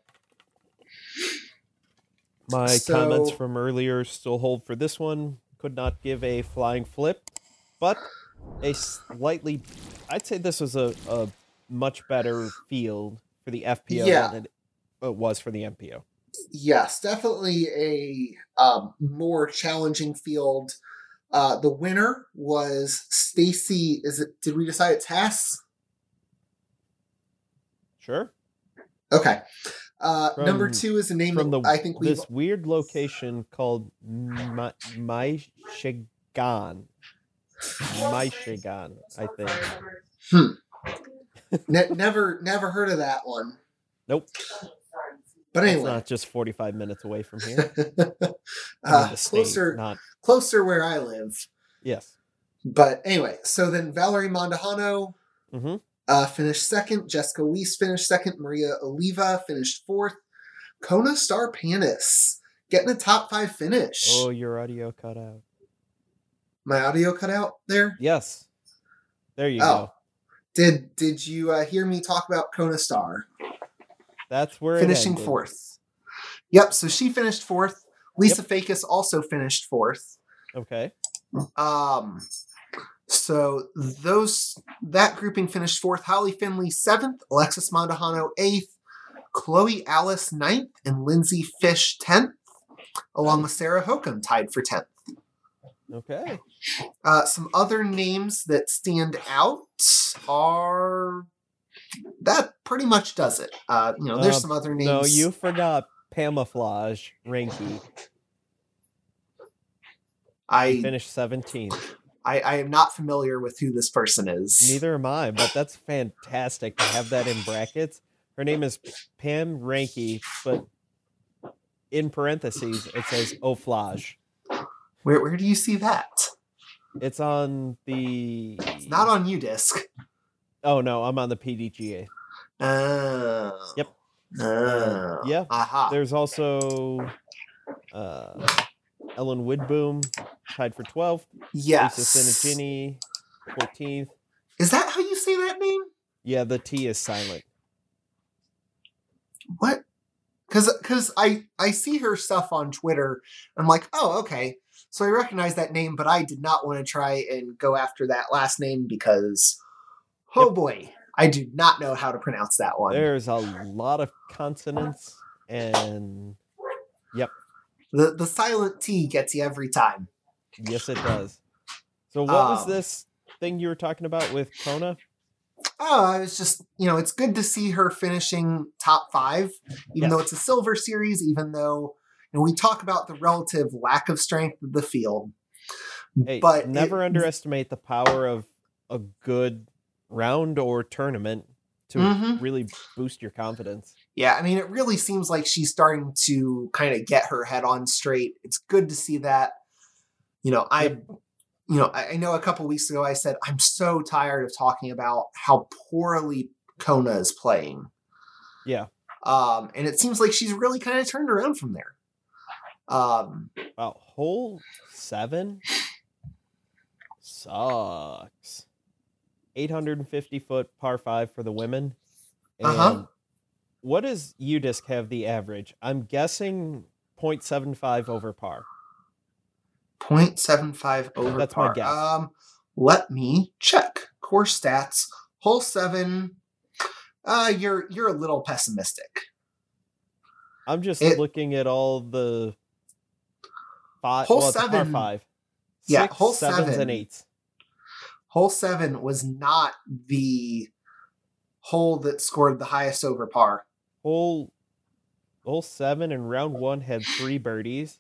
My So- comments from earlier still hold for this one. Could not give a flying flip, but a slightly. I'd say this was a, a much better field for the FPO Yeah. than it, it was for the MPO. Yes, definitely a um, more challenging field. Uh, the winner was Stacy. Is it? Did we decide it's Hess? Sure. Okay. Uh, number two is a name From the I think we. this weird location called Ma- Maishigan. Maishigan, I think. Ne- never, never heard of that one. Nope. But anyway, It's not just 45 minutes away from here. Uh, state, closer, not closer where I live. yes. But anyway, so then Valerie Mandujano hmm uh, finished second. Jessica Weiss finished second. Maria Oliva finished fourth. Kona Star Panis getting a top five finish. Oh, your audio cut out. My audio cut out there. Yes. There you Oh. go. Did did you uh, hear me talk about Kona Star That's where finishing fourth? Yep. So she finished fourth. Lisa Fajkus also finished fourth. Okay. Um, so those that grouping finished fourth. Holly Finley seventh, Alexis Mandujano eighth, Chloe Alice ninth, and Lindsay Fish tenth, along with Sarah Hokom tied for tenth. Okay. Uh, some other names that stand out are that pretty much does it. Uh, you know, there's Uh, some other names. No, you forgot Pamaflage Ranky. I, Finished 17th. I I am not familiar with who this person is. Neither am I, but that's fantastic to have that in brackets. Her name is Pam Ranky, but in parentheses it says Oflage. Where where do you see that? It's on the. It's not on UDisc. Oh no, I'm on the PDGA. Oh. Yep. Oh. yeah. Aha. There's also uh, Ellen Widboom tied for 12th. yes. Lisa Senegini, 14th. Is that how you say that name? Yeah, the T is silent. What? Because because I I see her stuff on Twitter. I'm like, oh okay. So I recognize that name, but I did not want to try and go after that last name because, oh Yep. boy, I do not know how to pronounce that one. There's a lot of consonants and yep. The the silent T gets you every time. yes, it does. So what was Um, this thing you were talking about with Kona? Oh, I was just, you know, it's good to see her finishing top five, even Yes. though it's a silver series, even though, know, we talk about the relative lack of strength of the field. Hey, but never it- underestimate the power of a good round or tournament to Mhm. really boost your confidence. Yeah, I mean, it really seems like she's starting to kind of get her head on straight. It's good to see that. You know, I, you know, I, I know a couple weeks ago I said I'm so tired of talking about how poorly Kona is playing. Yeah. Um, and it seems like she's really kind of turned around from there. Um, Wow, hole seven sucks. 850 foot par five for the women. And Uh-huh. what does UDisc have the average? I'm guessing 0.75 over par. 0.75 over That's my guess. Um, let me check course stats. Hole seven. Uh, you're you're a little pessimistic. I'm just It- looking at all the five. Hole well, seven- five. yeah, Six, hole sevens, seven. and eights. Hole seven was not the hole that scored the highest over par. Hole hole seven and round one had three birdies.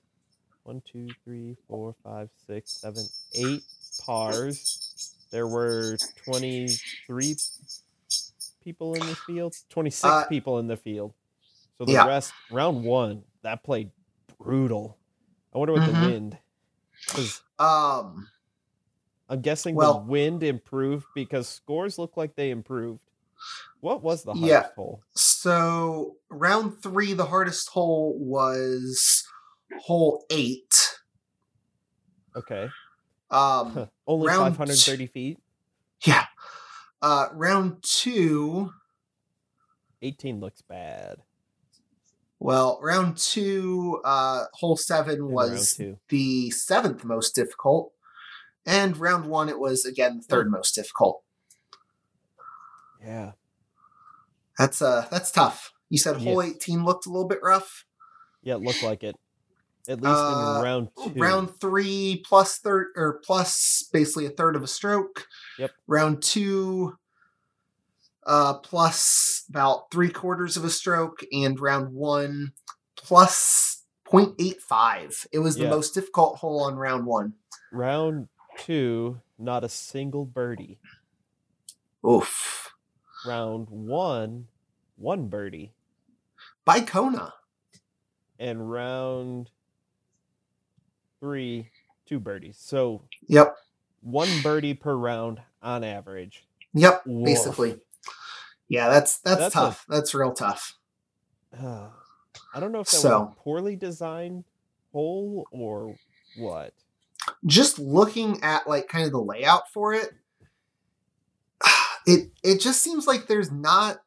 One, two, three, four, five, six, seven, eight pars. There were twenty three people in the field. Twenty six Uh, people in the field. So the yeah. rest round one, that played brutal. I wonder what Mhm. the wind. Um, I'm guessing Well- the wind improved because scores look like they improved. What was the hardest Yeah. hole? so round three, the hardest hole was hole eight. Okay. Um, Only Round 530 feet. yeah. Uh, round two, 18 looks bad. Well, round two, uh, hole seven was the seventh most difficult, and round one it was again the third most difficult. Yeah. That's uh, that's tough. You said hole Yes. eighteen looked a little bit rough. Yeah, it looked like it. At least Uh, in round two. Round three plus third or plus basically a third of a stroke. Yep. Round two, uh, plus about three quarters of a stroke, and round one plus 0.85. It was the most difficult hole on round one. Round two, not a single birdie. Oof. Round one, one birdie. By Kona. And round three, two birdies. So Yep. one birdie per round on average. Yep. Woof. Basically. Yeah, that's that's, That's a- tough. that's real tough. Uh, I don't know if that was a poorly designed hole or what. just looking at like kind of the layout for it it it just seems like there's not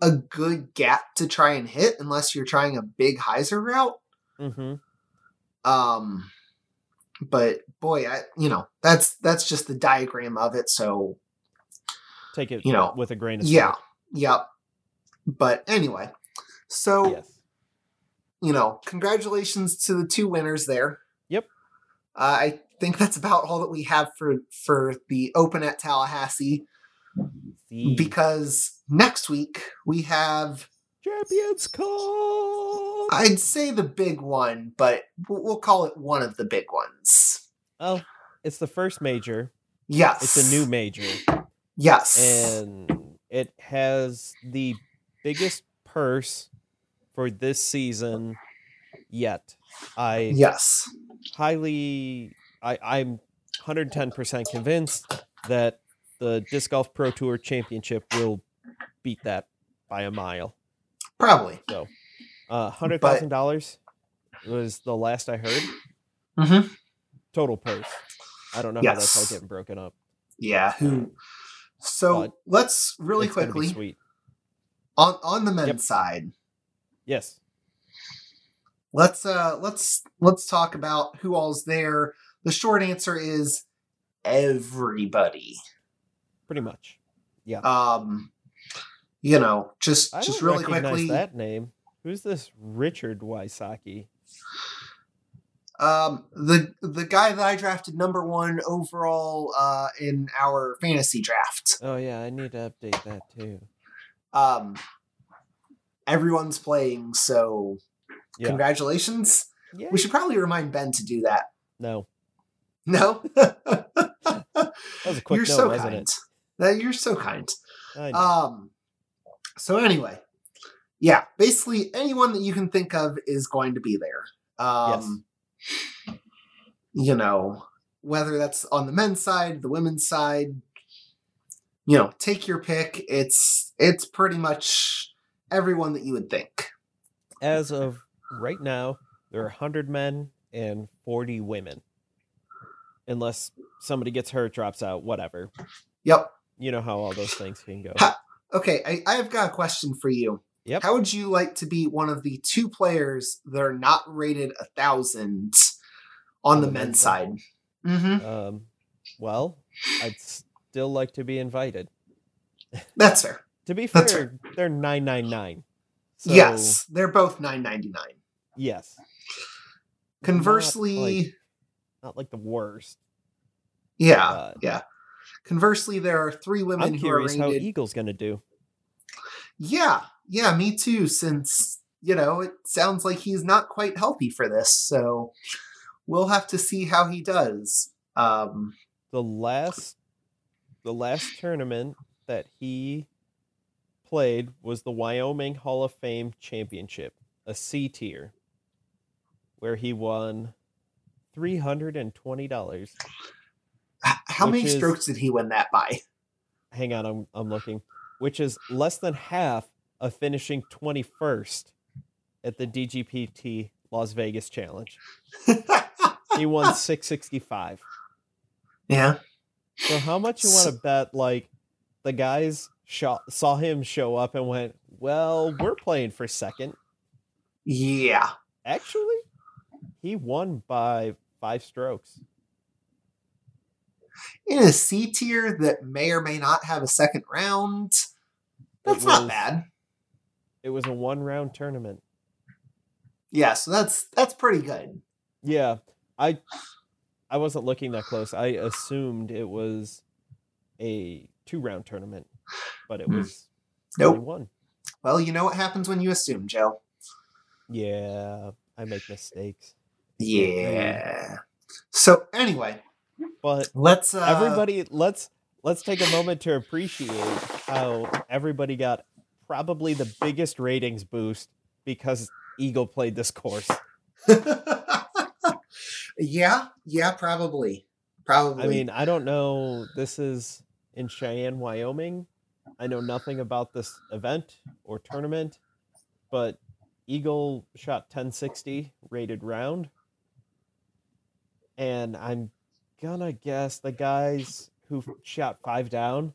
a good gap to try and hit unless you're trying a big hyzer route Mm-hmm. um but boy i you know that's that's just the diagram of it so Take it You know, with a grain of yeah salt. Yep but anyway so Yes. you know congratulations to the two winners there Yep. uh, i think that's about all that we have for for the open at tallahassee The because next week we have Champions Cup. i'd say the big one but we'll, we'll call it one of the big ones Oh, it's the first major. yes It's a new major. yes and it has the biggest purse for this season yet. I yes highly, I, I'm 110% convinced that the Disc Golf Pro Tour Championship will beat that by a mile. probably So, Uh, $100,000 was the last I heard. mm-hmm. Total purse. I don't know how that's all getting broken up. yeah who so But let's really It's gonna be quickly on on the men's Yep. side Yes. let's uh let's let's talk about who all's there the short answer is everybody Pretty much. Yeah. Um you know just I just really quickly that name. Who's this Richard Wysocki? Um the the guy that i drafted number one overall uh in our fantasy draft Oh yeah, I need to update that too. um everyone's playing so Yeah. congratulations Yeah. we should probably remind ben to do that No, no that was a quick you're no, so wasn't kind that you're so kind it? Um. So anyway, yeah, basically anyone that you can think of is going to be there. Um, You know, whether that's on the men's side, the women's side, you know, take your pick. It's it's pretty much everyone that you would think. As of right now, there are 100 men and 40 women. Unless somebody gets hurt, drops out, whatever. Yep. You know how all those things can go. Ha- Okay, I, I've got a question for you. Yep. How would you like to be one of the two players that are not rated a thousand on, the, men's side? Mm-hmm. Um, well, I'd still like to be invited. That's fair. To be fair, That's they're 999. So, yes, they're both nine ninety nine. Yes. Conversely, like- Not like the worst. yeah, yeah. Conversely, there are three women I'm who are curious how. Eagle's going to do. yeah, yeah, me too. Since you know, it sounds like he's not quite healthy for this, so we'll have to see how he does. Um, the last the last tournament that he played was the Wyoming Hall of Fame Championship, a C tier, where he won three hundred and twenty dollars. how many is- strokes did he win that by? Hang on, I'm I'm looking, which is less than half of finishing twenty first at the DGPT Las Vegas Challenge. He won six sixty five. yeah, So how much you want to bet? Like the guys sho- saw him show up and went, "Well, we're playing for second. Yeah. Actually, he won by five strokes. In a C tier that may or may not have a second round, that's not bad. It was a one round tournament. Yeah, so that's that's pretty good. Yeah, I I wasn't looking that close. I assumed it was a two round tournament, but it Hmm. was only Nope. one. Well, you know what happens when you assume, Joe. Yeah, I make mistakes, Yeah. So anyway, but let's uh, everybody let's let's take a moment to appreciate how everybody got probably the biggest ratings boost because Eagle played this course. yeah, yeah, probably, probably. I mean, I don't know. This is in Cheyenne, Wyoming. I know nothing about this event or tournament, but Eagle shot 1060 rated round. And I'm gonna guess the guys who shot five down,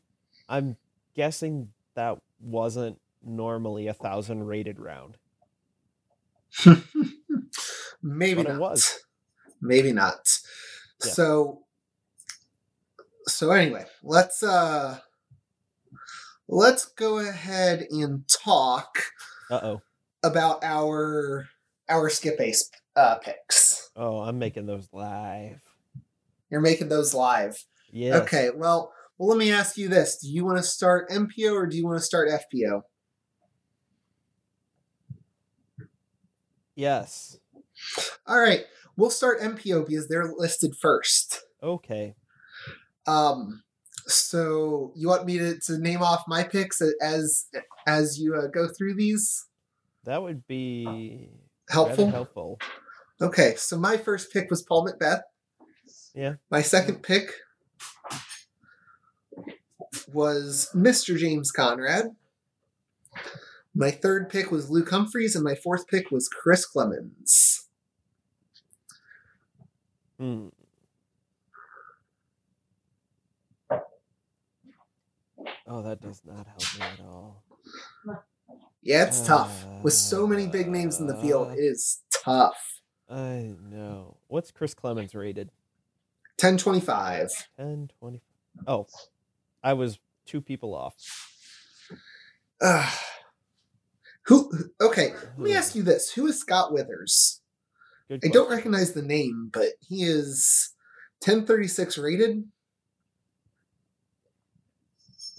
I'm guessing that wasn't normally a thousand rated round. maybe but it not. was. Maybe not. Yeah. So, so anyway, let's uh, let's go ahead and talk Uh oh. about our our skip ace uh, picks. Oh, I'm making those live. You're making those live. Yes. Okay. Well, well, let me ask you this: Do you want to start MPO or do you want to start FPO? Yes. All right, we'll start MPO because they're listed first. Okay. Um, so you want me to, to name off my picks as as you uh, go through these? That would be Helpful. helpful. Okay, so my first pick was Paul McBeth. Yeah. My second pick was Mr. James Conrad. My third pick was Luke Humphreys, and my fourth pick was Chris Clemens. Hmm. Oh, that does not help me at all. Yeah, it's tough. With so many big names in the field, Uh. it is tough. I know. What's Chris Clemens rated? 1025. 10, 20. Oh, I was two people off. Who? Okay, let me ask you this: Who is Scott Withers? I don't recognize the name, but he is 1036 rated.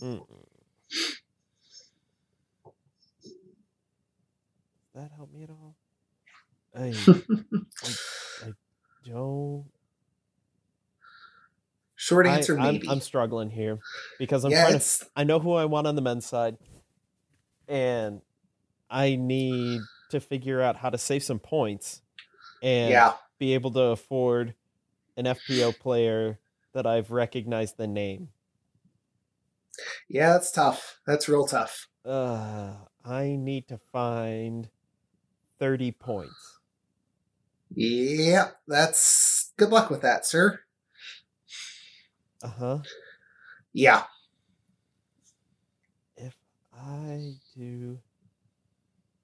Mm-mm. That help me at all? I, I, I don't. Short I, answer, I'm, maybe. I'm struggling here because I'm yeah, trying to I know who I want on the men's side, and I need to figure out how to save some points and yeah, be able to afford an FPO player that I've recognized the name. yeah. That's tough. That's real tough. Uh, I need to find 30 points. Yeah, that's good luck with that, sir. Uh huh. Yeah, If I do,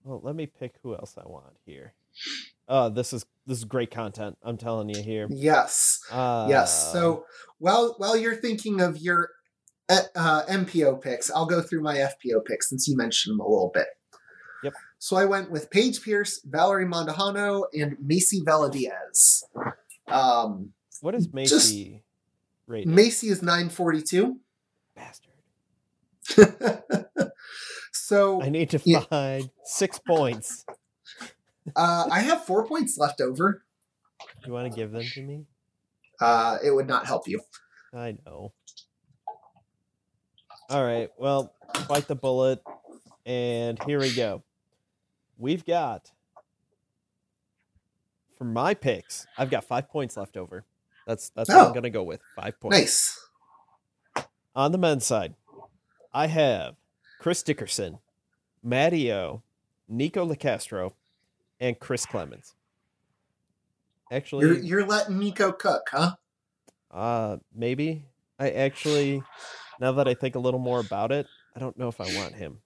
well, let me pick who else I want here. Uh, this is this is great content. I'm telling you here. yes, Uh, yes. So while while you're thinking of your uh, uh, MPO picks, I'll go through my FPO picks since you mentioned them a little bit. Yep. So I went with Paige Pierce, Valerie Mandujano, and Macy Velediaz. Um, what is Macy rated? Macy is 942. Bastard. so I need to Yeah. find six points. uh, I have four points left over. You want to give them to me? Uh, it would not help you. I know. All right. Well, bite the bullet, and here we go. We've got for my picks. I've got five points left over. That's that's what Oh. I'm gonna go with. Five points. Nice. On the men's side, I have Chris Dickerson, Matty O, Nico Locastro, and Chris Clemens. Actually, You're you're letting Nico cook, huh? Uh, maybe. I actually, now that I think a little more about it, I don't know if I want him.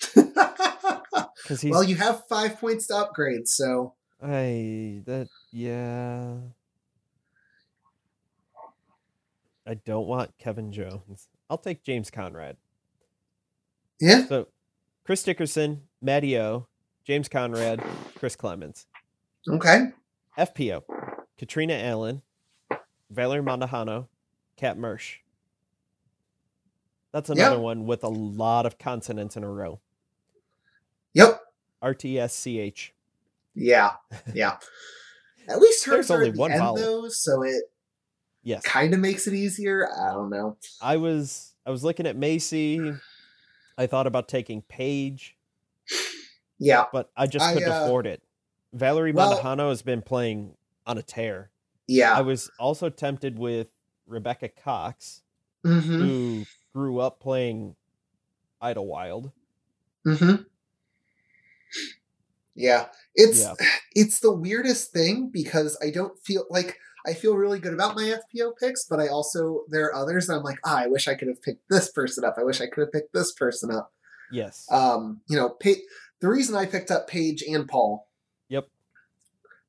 because he's. Well, you have five points to upgrade, so I that yeah. I don't want Kevin Jones. I'll take James Conrad. Yeah. So, Chris Dickerson, Matty O, James Conrad, Chris Clemens. Okay. FPO, Katrina Allen, Valerie Mandujano, Kat Mertsch. That's another one with a lot of consonants in a row. Yep. RTSCH. Yeah. Yeah. At least hers There's are only one end vowel. though, so it Yes. kind of makes it easier. I don't know. I was I was looking at Macy. I thought about taking Paige, Yeah. but I just couldn't uh, afford it. Valerie well- Mandujano has been playing on a tear. Yeah. I was also tempted with Rebecca Cox, mm-hmm. who grew up playing Idlewild. Mm-hmm. Yeah. It's Yeah. it's the weirdest thing because I don't feel like I feel really good about my FPO picks, but I also there are others that I'm like, ah, I wish I could have picked this person up. I wish I could have picked this person up. Yes. Um, you know, pa- the reason I picked up Paige and Paul, yep.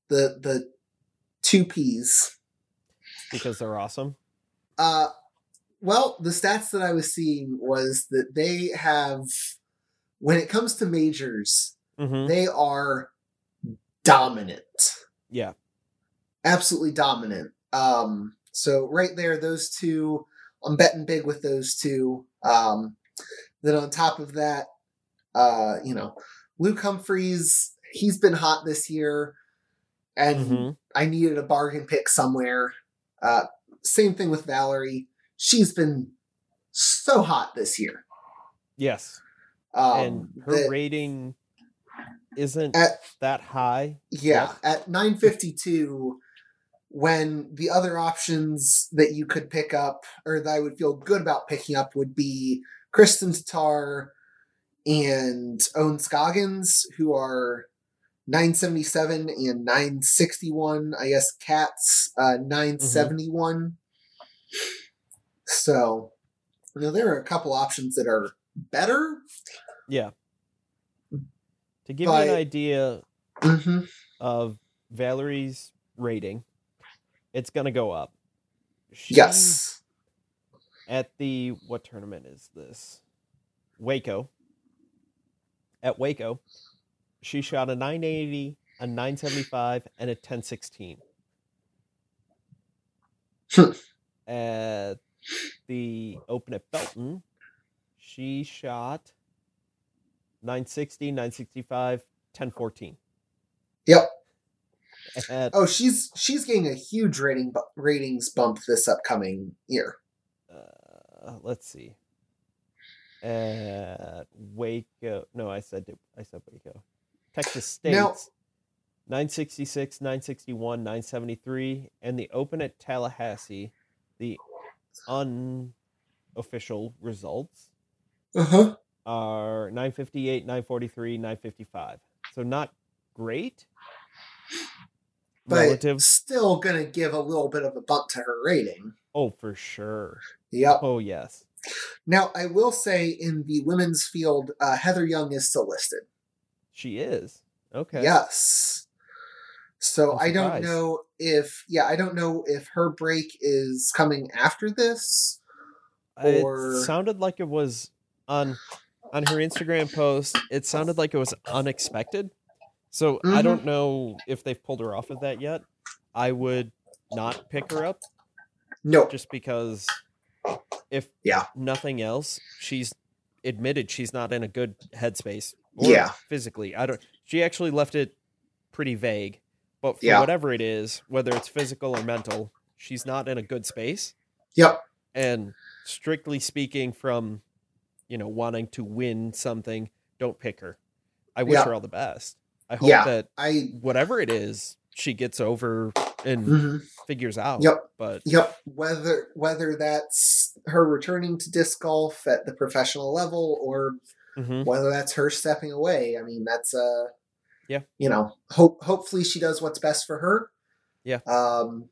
the the two P's. Because they're awesome. Uh, well, the stats that I was seeing was that they have, when it comes to majors, hmm they are dominant. Yeah. Absolutely dominant. Um, so right there, those two, I'm betting big with those two. Um, then on top of that, uh, you know, Luke Humphreys, he's been hot this year, and hmm I needed a bargain pick somewhere. Uh, same thing with Valerie. She's been so hot this year. Yes. Um, and her that- rating isn't At- that high. Yeah, at 952 when the other options that you could pick up or that I would feel good about picking up would be Kristin Tattar and Ohn Scoggins who are 977 and 961. I guess Cats uh 971. So, you know, there are a couple options that are better. Yeah. To give you an idea Mm-hmm. of Valerie's rating, it's gonna go up. She- Yes. At the what tournament is this? Waco. At Waco, she shot a 980, a 975, and a 1016. Hmm. At the Open at Belton, she shot 960, 965, 1014. Yep. At Oh, she's she's getting a huge rating bu- ratings bump this upcoming year. uh, let's see. At Waco, no, I said I said Waco. Texas State, Now- 966, 961, 973, and the Open at Tallahassee, the unofficial results Uh huh. are 958, 943, 955. So not great. But Relative. still gonna give a little bit of a bump to her rating. Oh, for sure. Yep. Oh, yes. Now I will say in the women's field, uh, Heather Young is still listed. She is. Okay. Yes. So I'm I don't surprised. know if yeah I don't know if her break is coming after this. or- It sounded like it was on on her Instagram post. It sounded like it was unexpected. So I Mhm. don't know if they've pulled her off of that yet. I would not pick her up No. just because if Yeah. nothing else, she's admitted she's not in a good headspace. or Yeah. physically. I don't. She actually left it pretty vague, but for Yeah. whatever it is, whether it's physical or mental, she's not in a good space. Yep. And strictly speaking, from you know wanting to win something, don't pick her. I wish Yeah. her all the best. I hope Yeah. that I. whatever it is, she gets over and mhm. figures out. Yep. But Yep. Whether whether that's her returning to disc golf at the professional level or mhm, whether that's her stepping away. I mean, that's uh Yeah. You know, hope hopefully she does what's best for her. Yeah. Um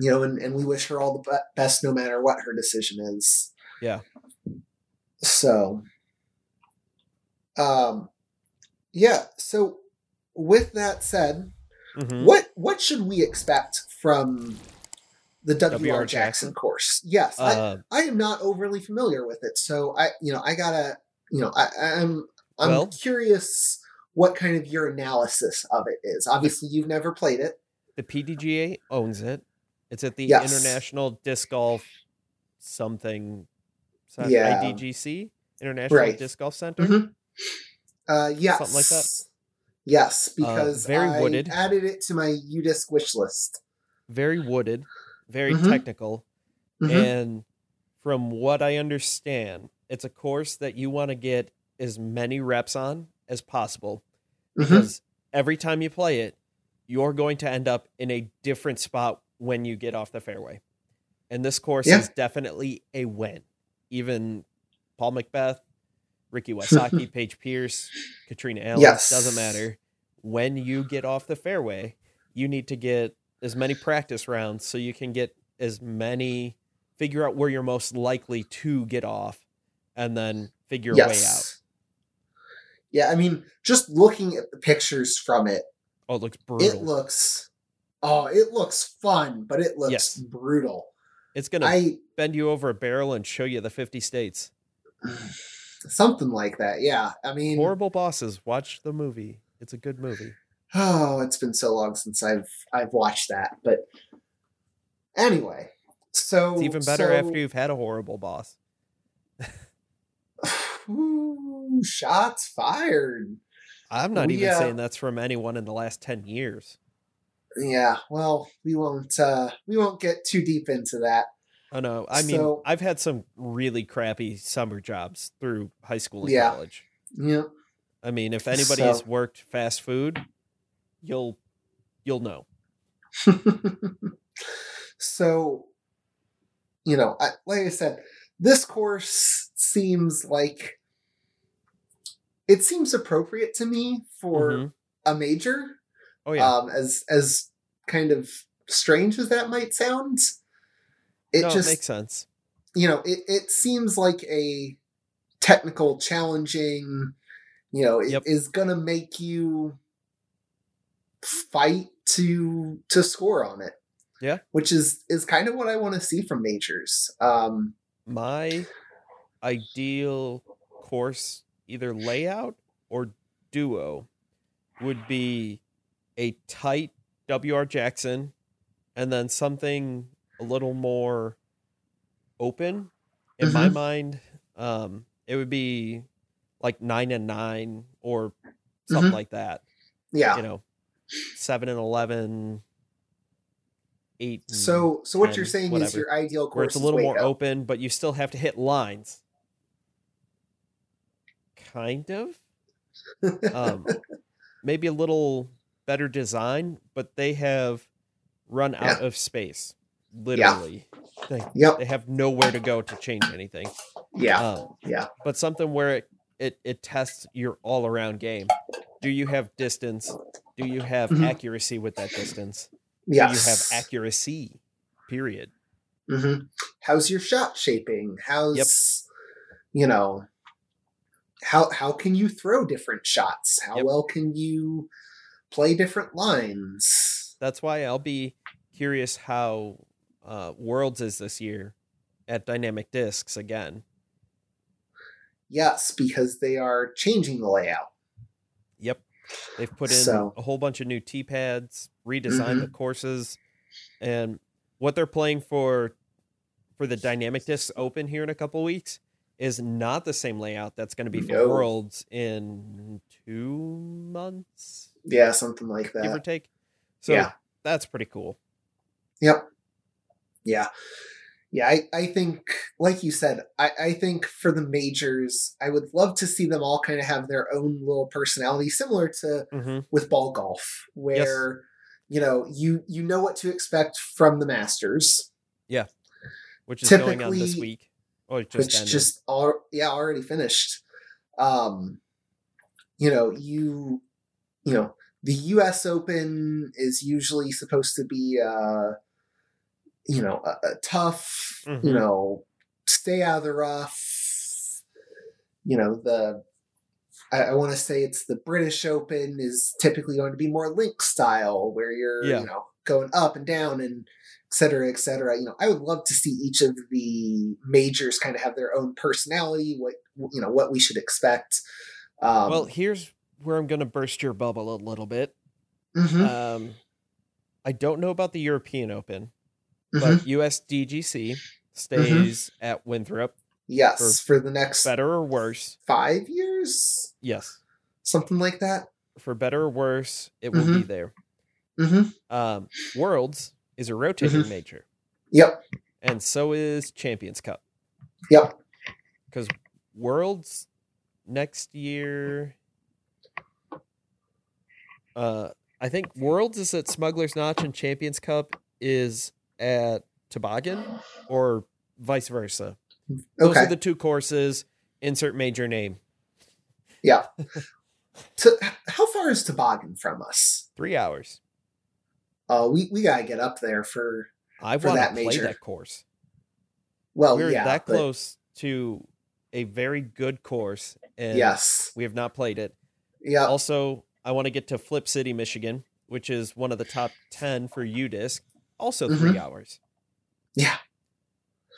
you know, and, and we wish her all the best no matter what her decision is. Yeah. So um Yeah. So, with that said, Mhm. what what should we expect from the WR, Jackson Jackson? course? Yes, I, Uh, I am not overly familiar with it, so I you know I gotta you know I I'm I'm Well- curious what kind of your analysis of it is. Obviously, you've never played it. the PDGA owns it. It's at the Yes. International Disc Golf something. Yeah. IDGC International Right. Disc Golf Center. Mhm. Uh, yes, Something like that. Yes, because very I wooded. added it to my UDisc wish list. Very wooded, very Mhm. technical, Mhm. and from what I understand, it's a course that you want to get as many reps on as possible Mhm. because every time you play it, you're going to end up in a different spot when you get off the fairway. And this course Yeah. is definitely a win. Even Paul McBeth, Ricky Wysocki, Paige Pierce, Katrina Allen, Yes. doesn't matter. When you get off the fairway, you need to get as many practice rounds so you can get as many figure out where you're most likely to get off and then figure a way out. Yeah, I mean, just looking at the pictures from it, Oh, it looks brutal. it looks oh, it looks fun, but it looks Yes. brutal. it's going to I bend you over a barrel and show you the 50 states. something like that. Yeah, I mean, Horrible bosses. Watch the movie. It's a good movie. oh, it's been so long since I've I've watched that, but anyway, so It's even better so- after you've had a horrible boss. Ooh, shots fired. I'm not We, even uh, saying that's from anyone in the last 10 years. Yeah, well, we won't uh we won't get too deep into that. Oh no, I mean, So- I've had some really crappy summer jobs through high school and Yeah. college. Yeah. I mean, if anybody has So- worked fast food, you'll you'll know. so you know I, like i said this course seems like it seems appropriate to me for Mhm. a major Oh yeah. um as as kind of strange as that might sound it no, just it makes sense. you know it, it seems like a technical challenging you know it is Yep. gonna make you fight to to score on it Yeah. which is is kind of what i want to see from majors um My ideal course, either layout or duo, would be a tight WR Jackson and then something a little more open. In my Mhm. mind, um, it would be like nine and nine or something Mhm. like that. yeah You know, seven and 11, eight. and so so what you're 10, saying is your ideal course where it's a little more Waco. open, but you still have to hit lines. Kind of. Um, maybe a little better design, but they have run out of space. Literally, they, yep they have nowhere to go to change anything. yeah Um, yeah but something where it, it it tests your all around game. Do you have distance? Do you have Mhm. accuracy with that distance? yes Do you have accuracy? Period. hmm How's your shot shaping? How's you know how how can you throw different shots? How Yep. well can you play different lines? That's why I'll be curious how uh, Worlds is this year at Dynamic Discs again. Yes, because they are changing the layout. Yep. They've put in So- a whole bunch of new T pads, redesigned the courses, and what they're playing for for the Dynamic Discs Open here in a couple weeks is not the same layout that's going to be for No. Worlds in two months, Yeah, something like that, give or take. So Yeah. that's pretty cool. Yep. Yeah. Yeah, I, I think, like you said, I, I think for the majors, I would love to see them all kind of have their own little personality, similar to hmm with ball golf, where you know you you know what to expect from the Masters, Yeah, Which is going on this week. Oh, it just which ended. just all yeah already finished. Um, you know you you know the U.S. Open is usually supposed to be uh, you know a, a tough you Mhm. know stay out of the rough. You know the I, I want to say it's the British Open is typically going to be more link style, where you're Yeah. you know going up and down and et cetera, et cetera. You know, I would love to see each of the majors kind of have their own personality. What you know, what we should expect. Um, well, here's where I'm going to burst your bubble a little bit. mhm, Um, I don't know about the European Open, mhm. but USDGC stays at Winthrop, yes, for the next better or worse. five years, Yes, something like that. for better or worse, it will be Mhm. there. Mm-hmm. Um, Worlds is a rotating Mhm. major, Yep. and so is Champions Cup. Yep. Because Worlds next year, uh, I think Worlds is at Smuggler's Notch and Champions Cup is at Toboggan, or vice versa. Those Okay. are the two courses. Insert major name. Yeah. to, how far is Toboggan from us? Three hours. Uh, we we gotta get up there for. I For want to that play major. that course. Well, We're Oh, yeah, that but- close to a very good course, and Yes. we have not played it. Yeah. Also, I want to get to Flip City, Michigan, which is one of the top 10 for UDisc. Also, 3 hours. Mm-hmm. Yeah.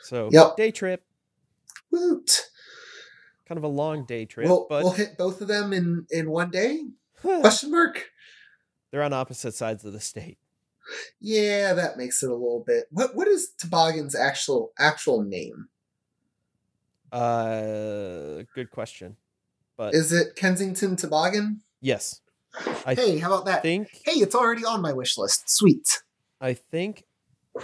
So, Yep. day trip. Woot. Kind of a long day trip, We'll, but we'll hit both of them in in one day? Question mark. they're on opposite sides of the state. Yeah, that makes it a little bit. What what is Toboggan's actual actual name? Uh, good question. But Is it Kensington Toboggan? yes, I hey, how about that? think Hey, it's already on my wish list. Sweet. I think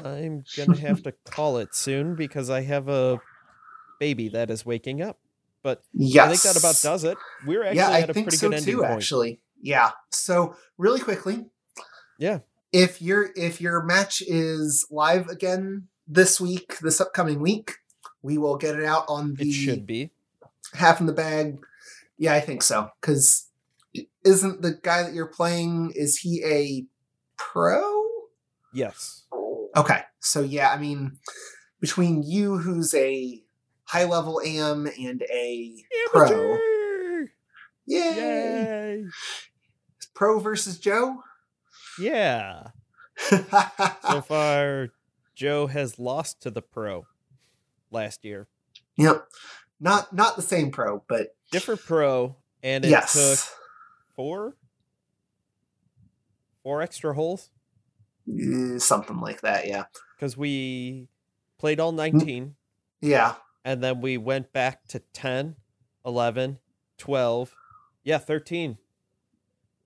I'm gonna have to call it soon because I have a baby that is waking up. But Yes. I think that about does it. We're actually yeah, I at a pretty so good ending too. point. Actually, yeah. So really quickly, Yeah. If your if your match is live again this week, this upcoming week, we will get it out on the It should be. half in the bag. Yeah, I think so. Because isn't the guy that you're playing is he a pro? Yes. Okay, so yeah, I mean, between you, who's a high level AM, and a pro, yay, Yay! pro versus Joe. Yeah. So far, Joe has lost to the pro last year. yep, not not the same pro, but Different pro, and it yes, took four, four extra holes Mm, something like that. Yeah, because we played all hmm. 19, yeah, and then we went back to 10, 11, 12. Yeah, 13.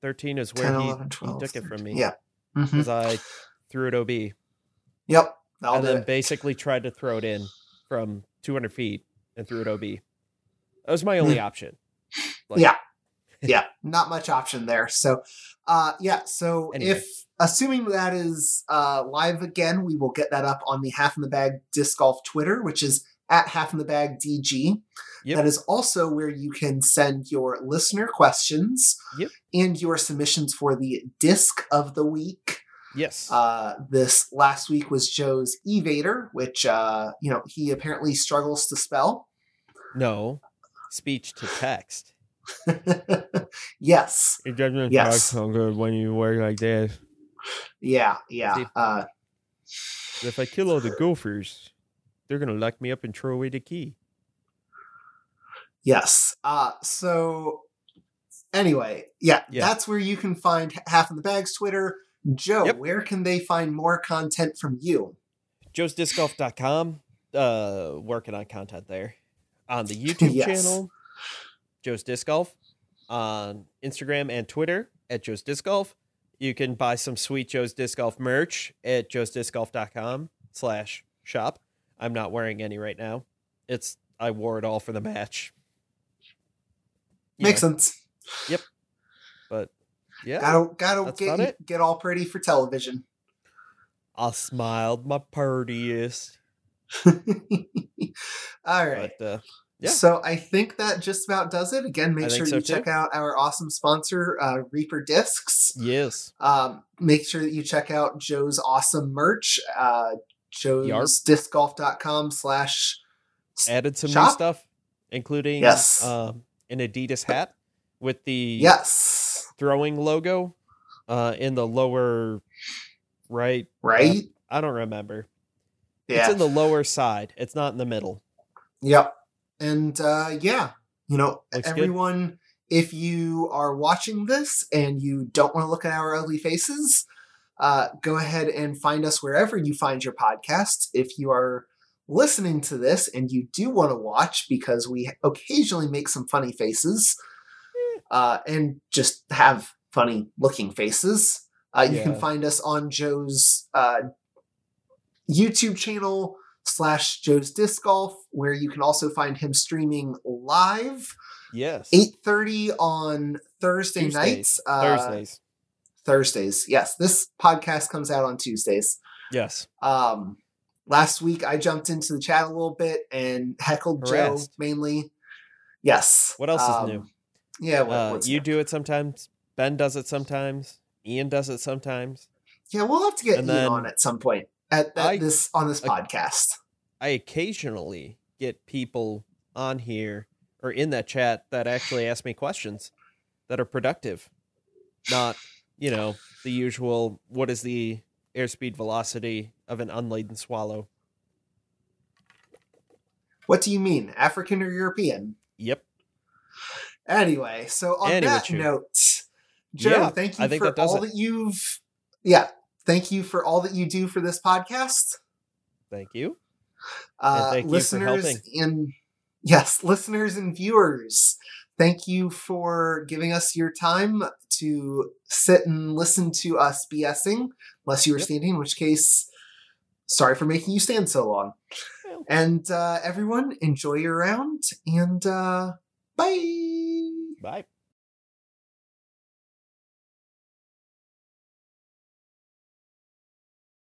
13 is where 10, he, 11, he 12, took it from me. Yeah. Mm-hmm. Because I threw it OB. Yep. I'll and then it. basically tried to throw it in from 200 feet and threw it OB. That was my only hmm. option. Like, Hmm. Yeah. yeah, not much option there. So, uh, yeah. So Anyway. if assuming that is uh, live again, we will get that up on the Half in the Bag Disc Golf Twitter, which is at Half in the Bag DG. Yep. That is also where you can send your listener questions Yep. and your submissions for the Disc of the Week. Yes. Uh, this last week was Joe's Evader, which uh, you know he apparently struggles to spell. no. Speech to text. yes. It doesn't Yes. so good when you work like that. Yeah, yeah. See- Uh, If I kill all the gophers, they're going to lock me up and throw away the key. yes. Uh, so anyway, yeah, Yeah. that's where you can find Half in the Bags Twitter. Joe, Yep. where can they find more content from you? joesdiscgolf.com. Uh, working on content there. On the YouTube Yes. channel, Joe's Disc Golf. On Instagram and Twitter at Joe's Disc Golf. You can buy some sweet Joe's Disc Golf merch at joesdiscgolf.com slash shop. I'm not wearing any right now. It's I wore it all for the match. You Makes know, sense. Yep. But yeah, Gotta gotta get about you- it. get all pretty for television. I smiled my purtiest. all right. But uh, yeah. So I think that just about does it. Again, make sure so you too. check out our awesome sponsor, uh, Reaper Discs. yes, Um, make sure that you check out Joe's awesome merch, uh, joesdiscgolf.com slash added some new stuff, including Yes. um, an Adidas hat with the Yes. throwing logo uh, in the lower right. Right? I don't remember. Yeah. It's in the lower side. It's not in the middle. Yep. And uh, yeah, you know, Looks good. everyone, if you are watching this and you don't want to look at our ugly faces, uh, go ahead and find us wherever you find your podcasts. If you are listening to this and you do want to watch, because we occasionally make some funny faces uh, and just have funny looking faces, uh, you can find us on Joe's uh, YouTube channel slash Joe's Disc Golf, where you can also find him streaming live Yes. 8.30 on Thursday Tuesdays. nights. Uh, Thursdays. Thursdays. Yes, this podcast comes out on Tuesdays. Yes. Um, last week I jumped into the chat a little bit and heckled Joe mainly. Yes. What else is Um, new? Yeah, what, Uh, you new? do it sometimes. Ben does it sometimes. Ian does it sometimes. Yeah, we'll have to get and Ian then on at some point at, at I- this on this podcast. I occasionally get people on here or in that chat that actually ask me questions that are productive, not you know the usual. What is the airspeed velocity of an unladen swallow? What do you mean, African or European? Yep. Anyway, so on Anyway, that Chew. note, Joe, Yeah, thank you I think for that all it. that you've yeah, thank you for all that you do for this podcast. Thank you. Uh thank you listeners helping. and yes, listeners and viewers, thank you for giving us your time to sit and listen to us BSing, unless you were Yep. standing, in which case sorry for making you stand so long. Well. And uh everyone enjoy your round and uh bye. Bye.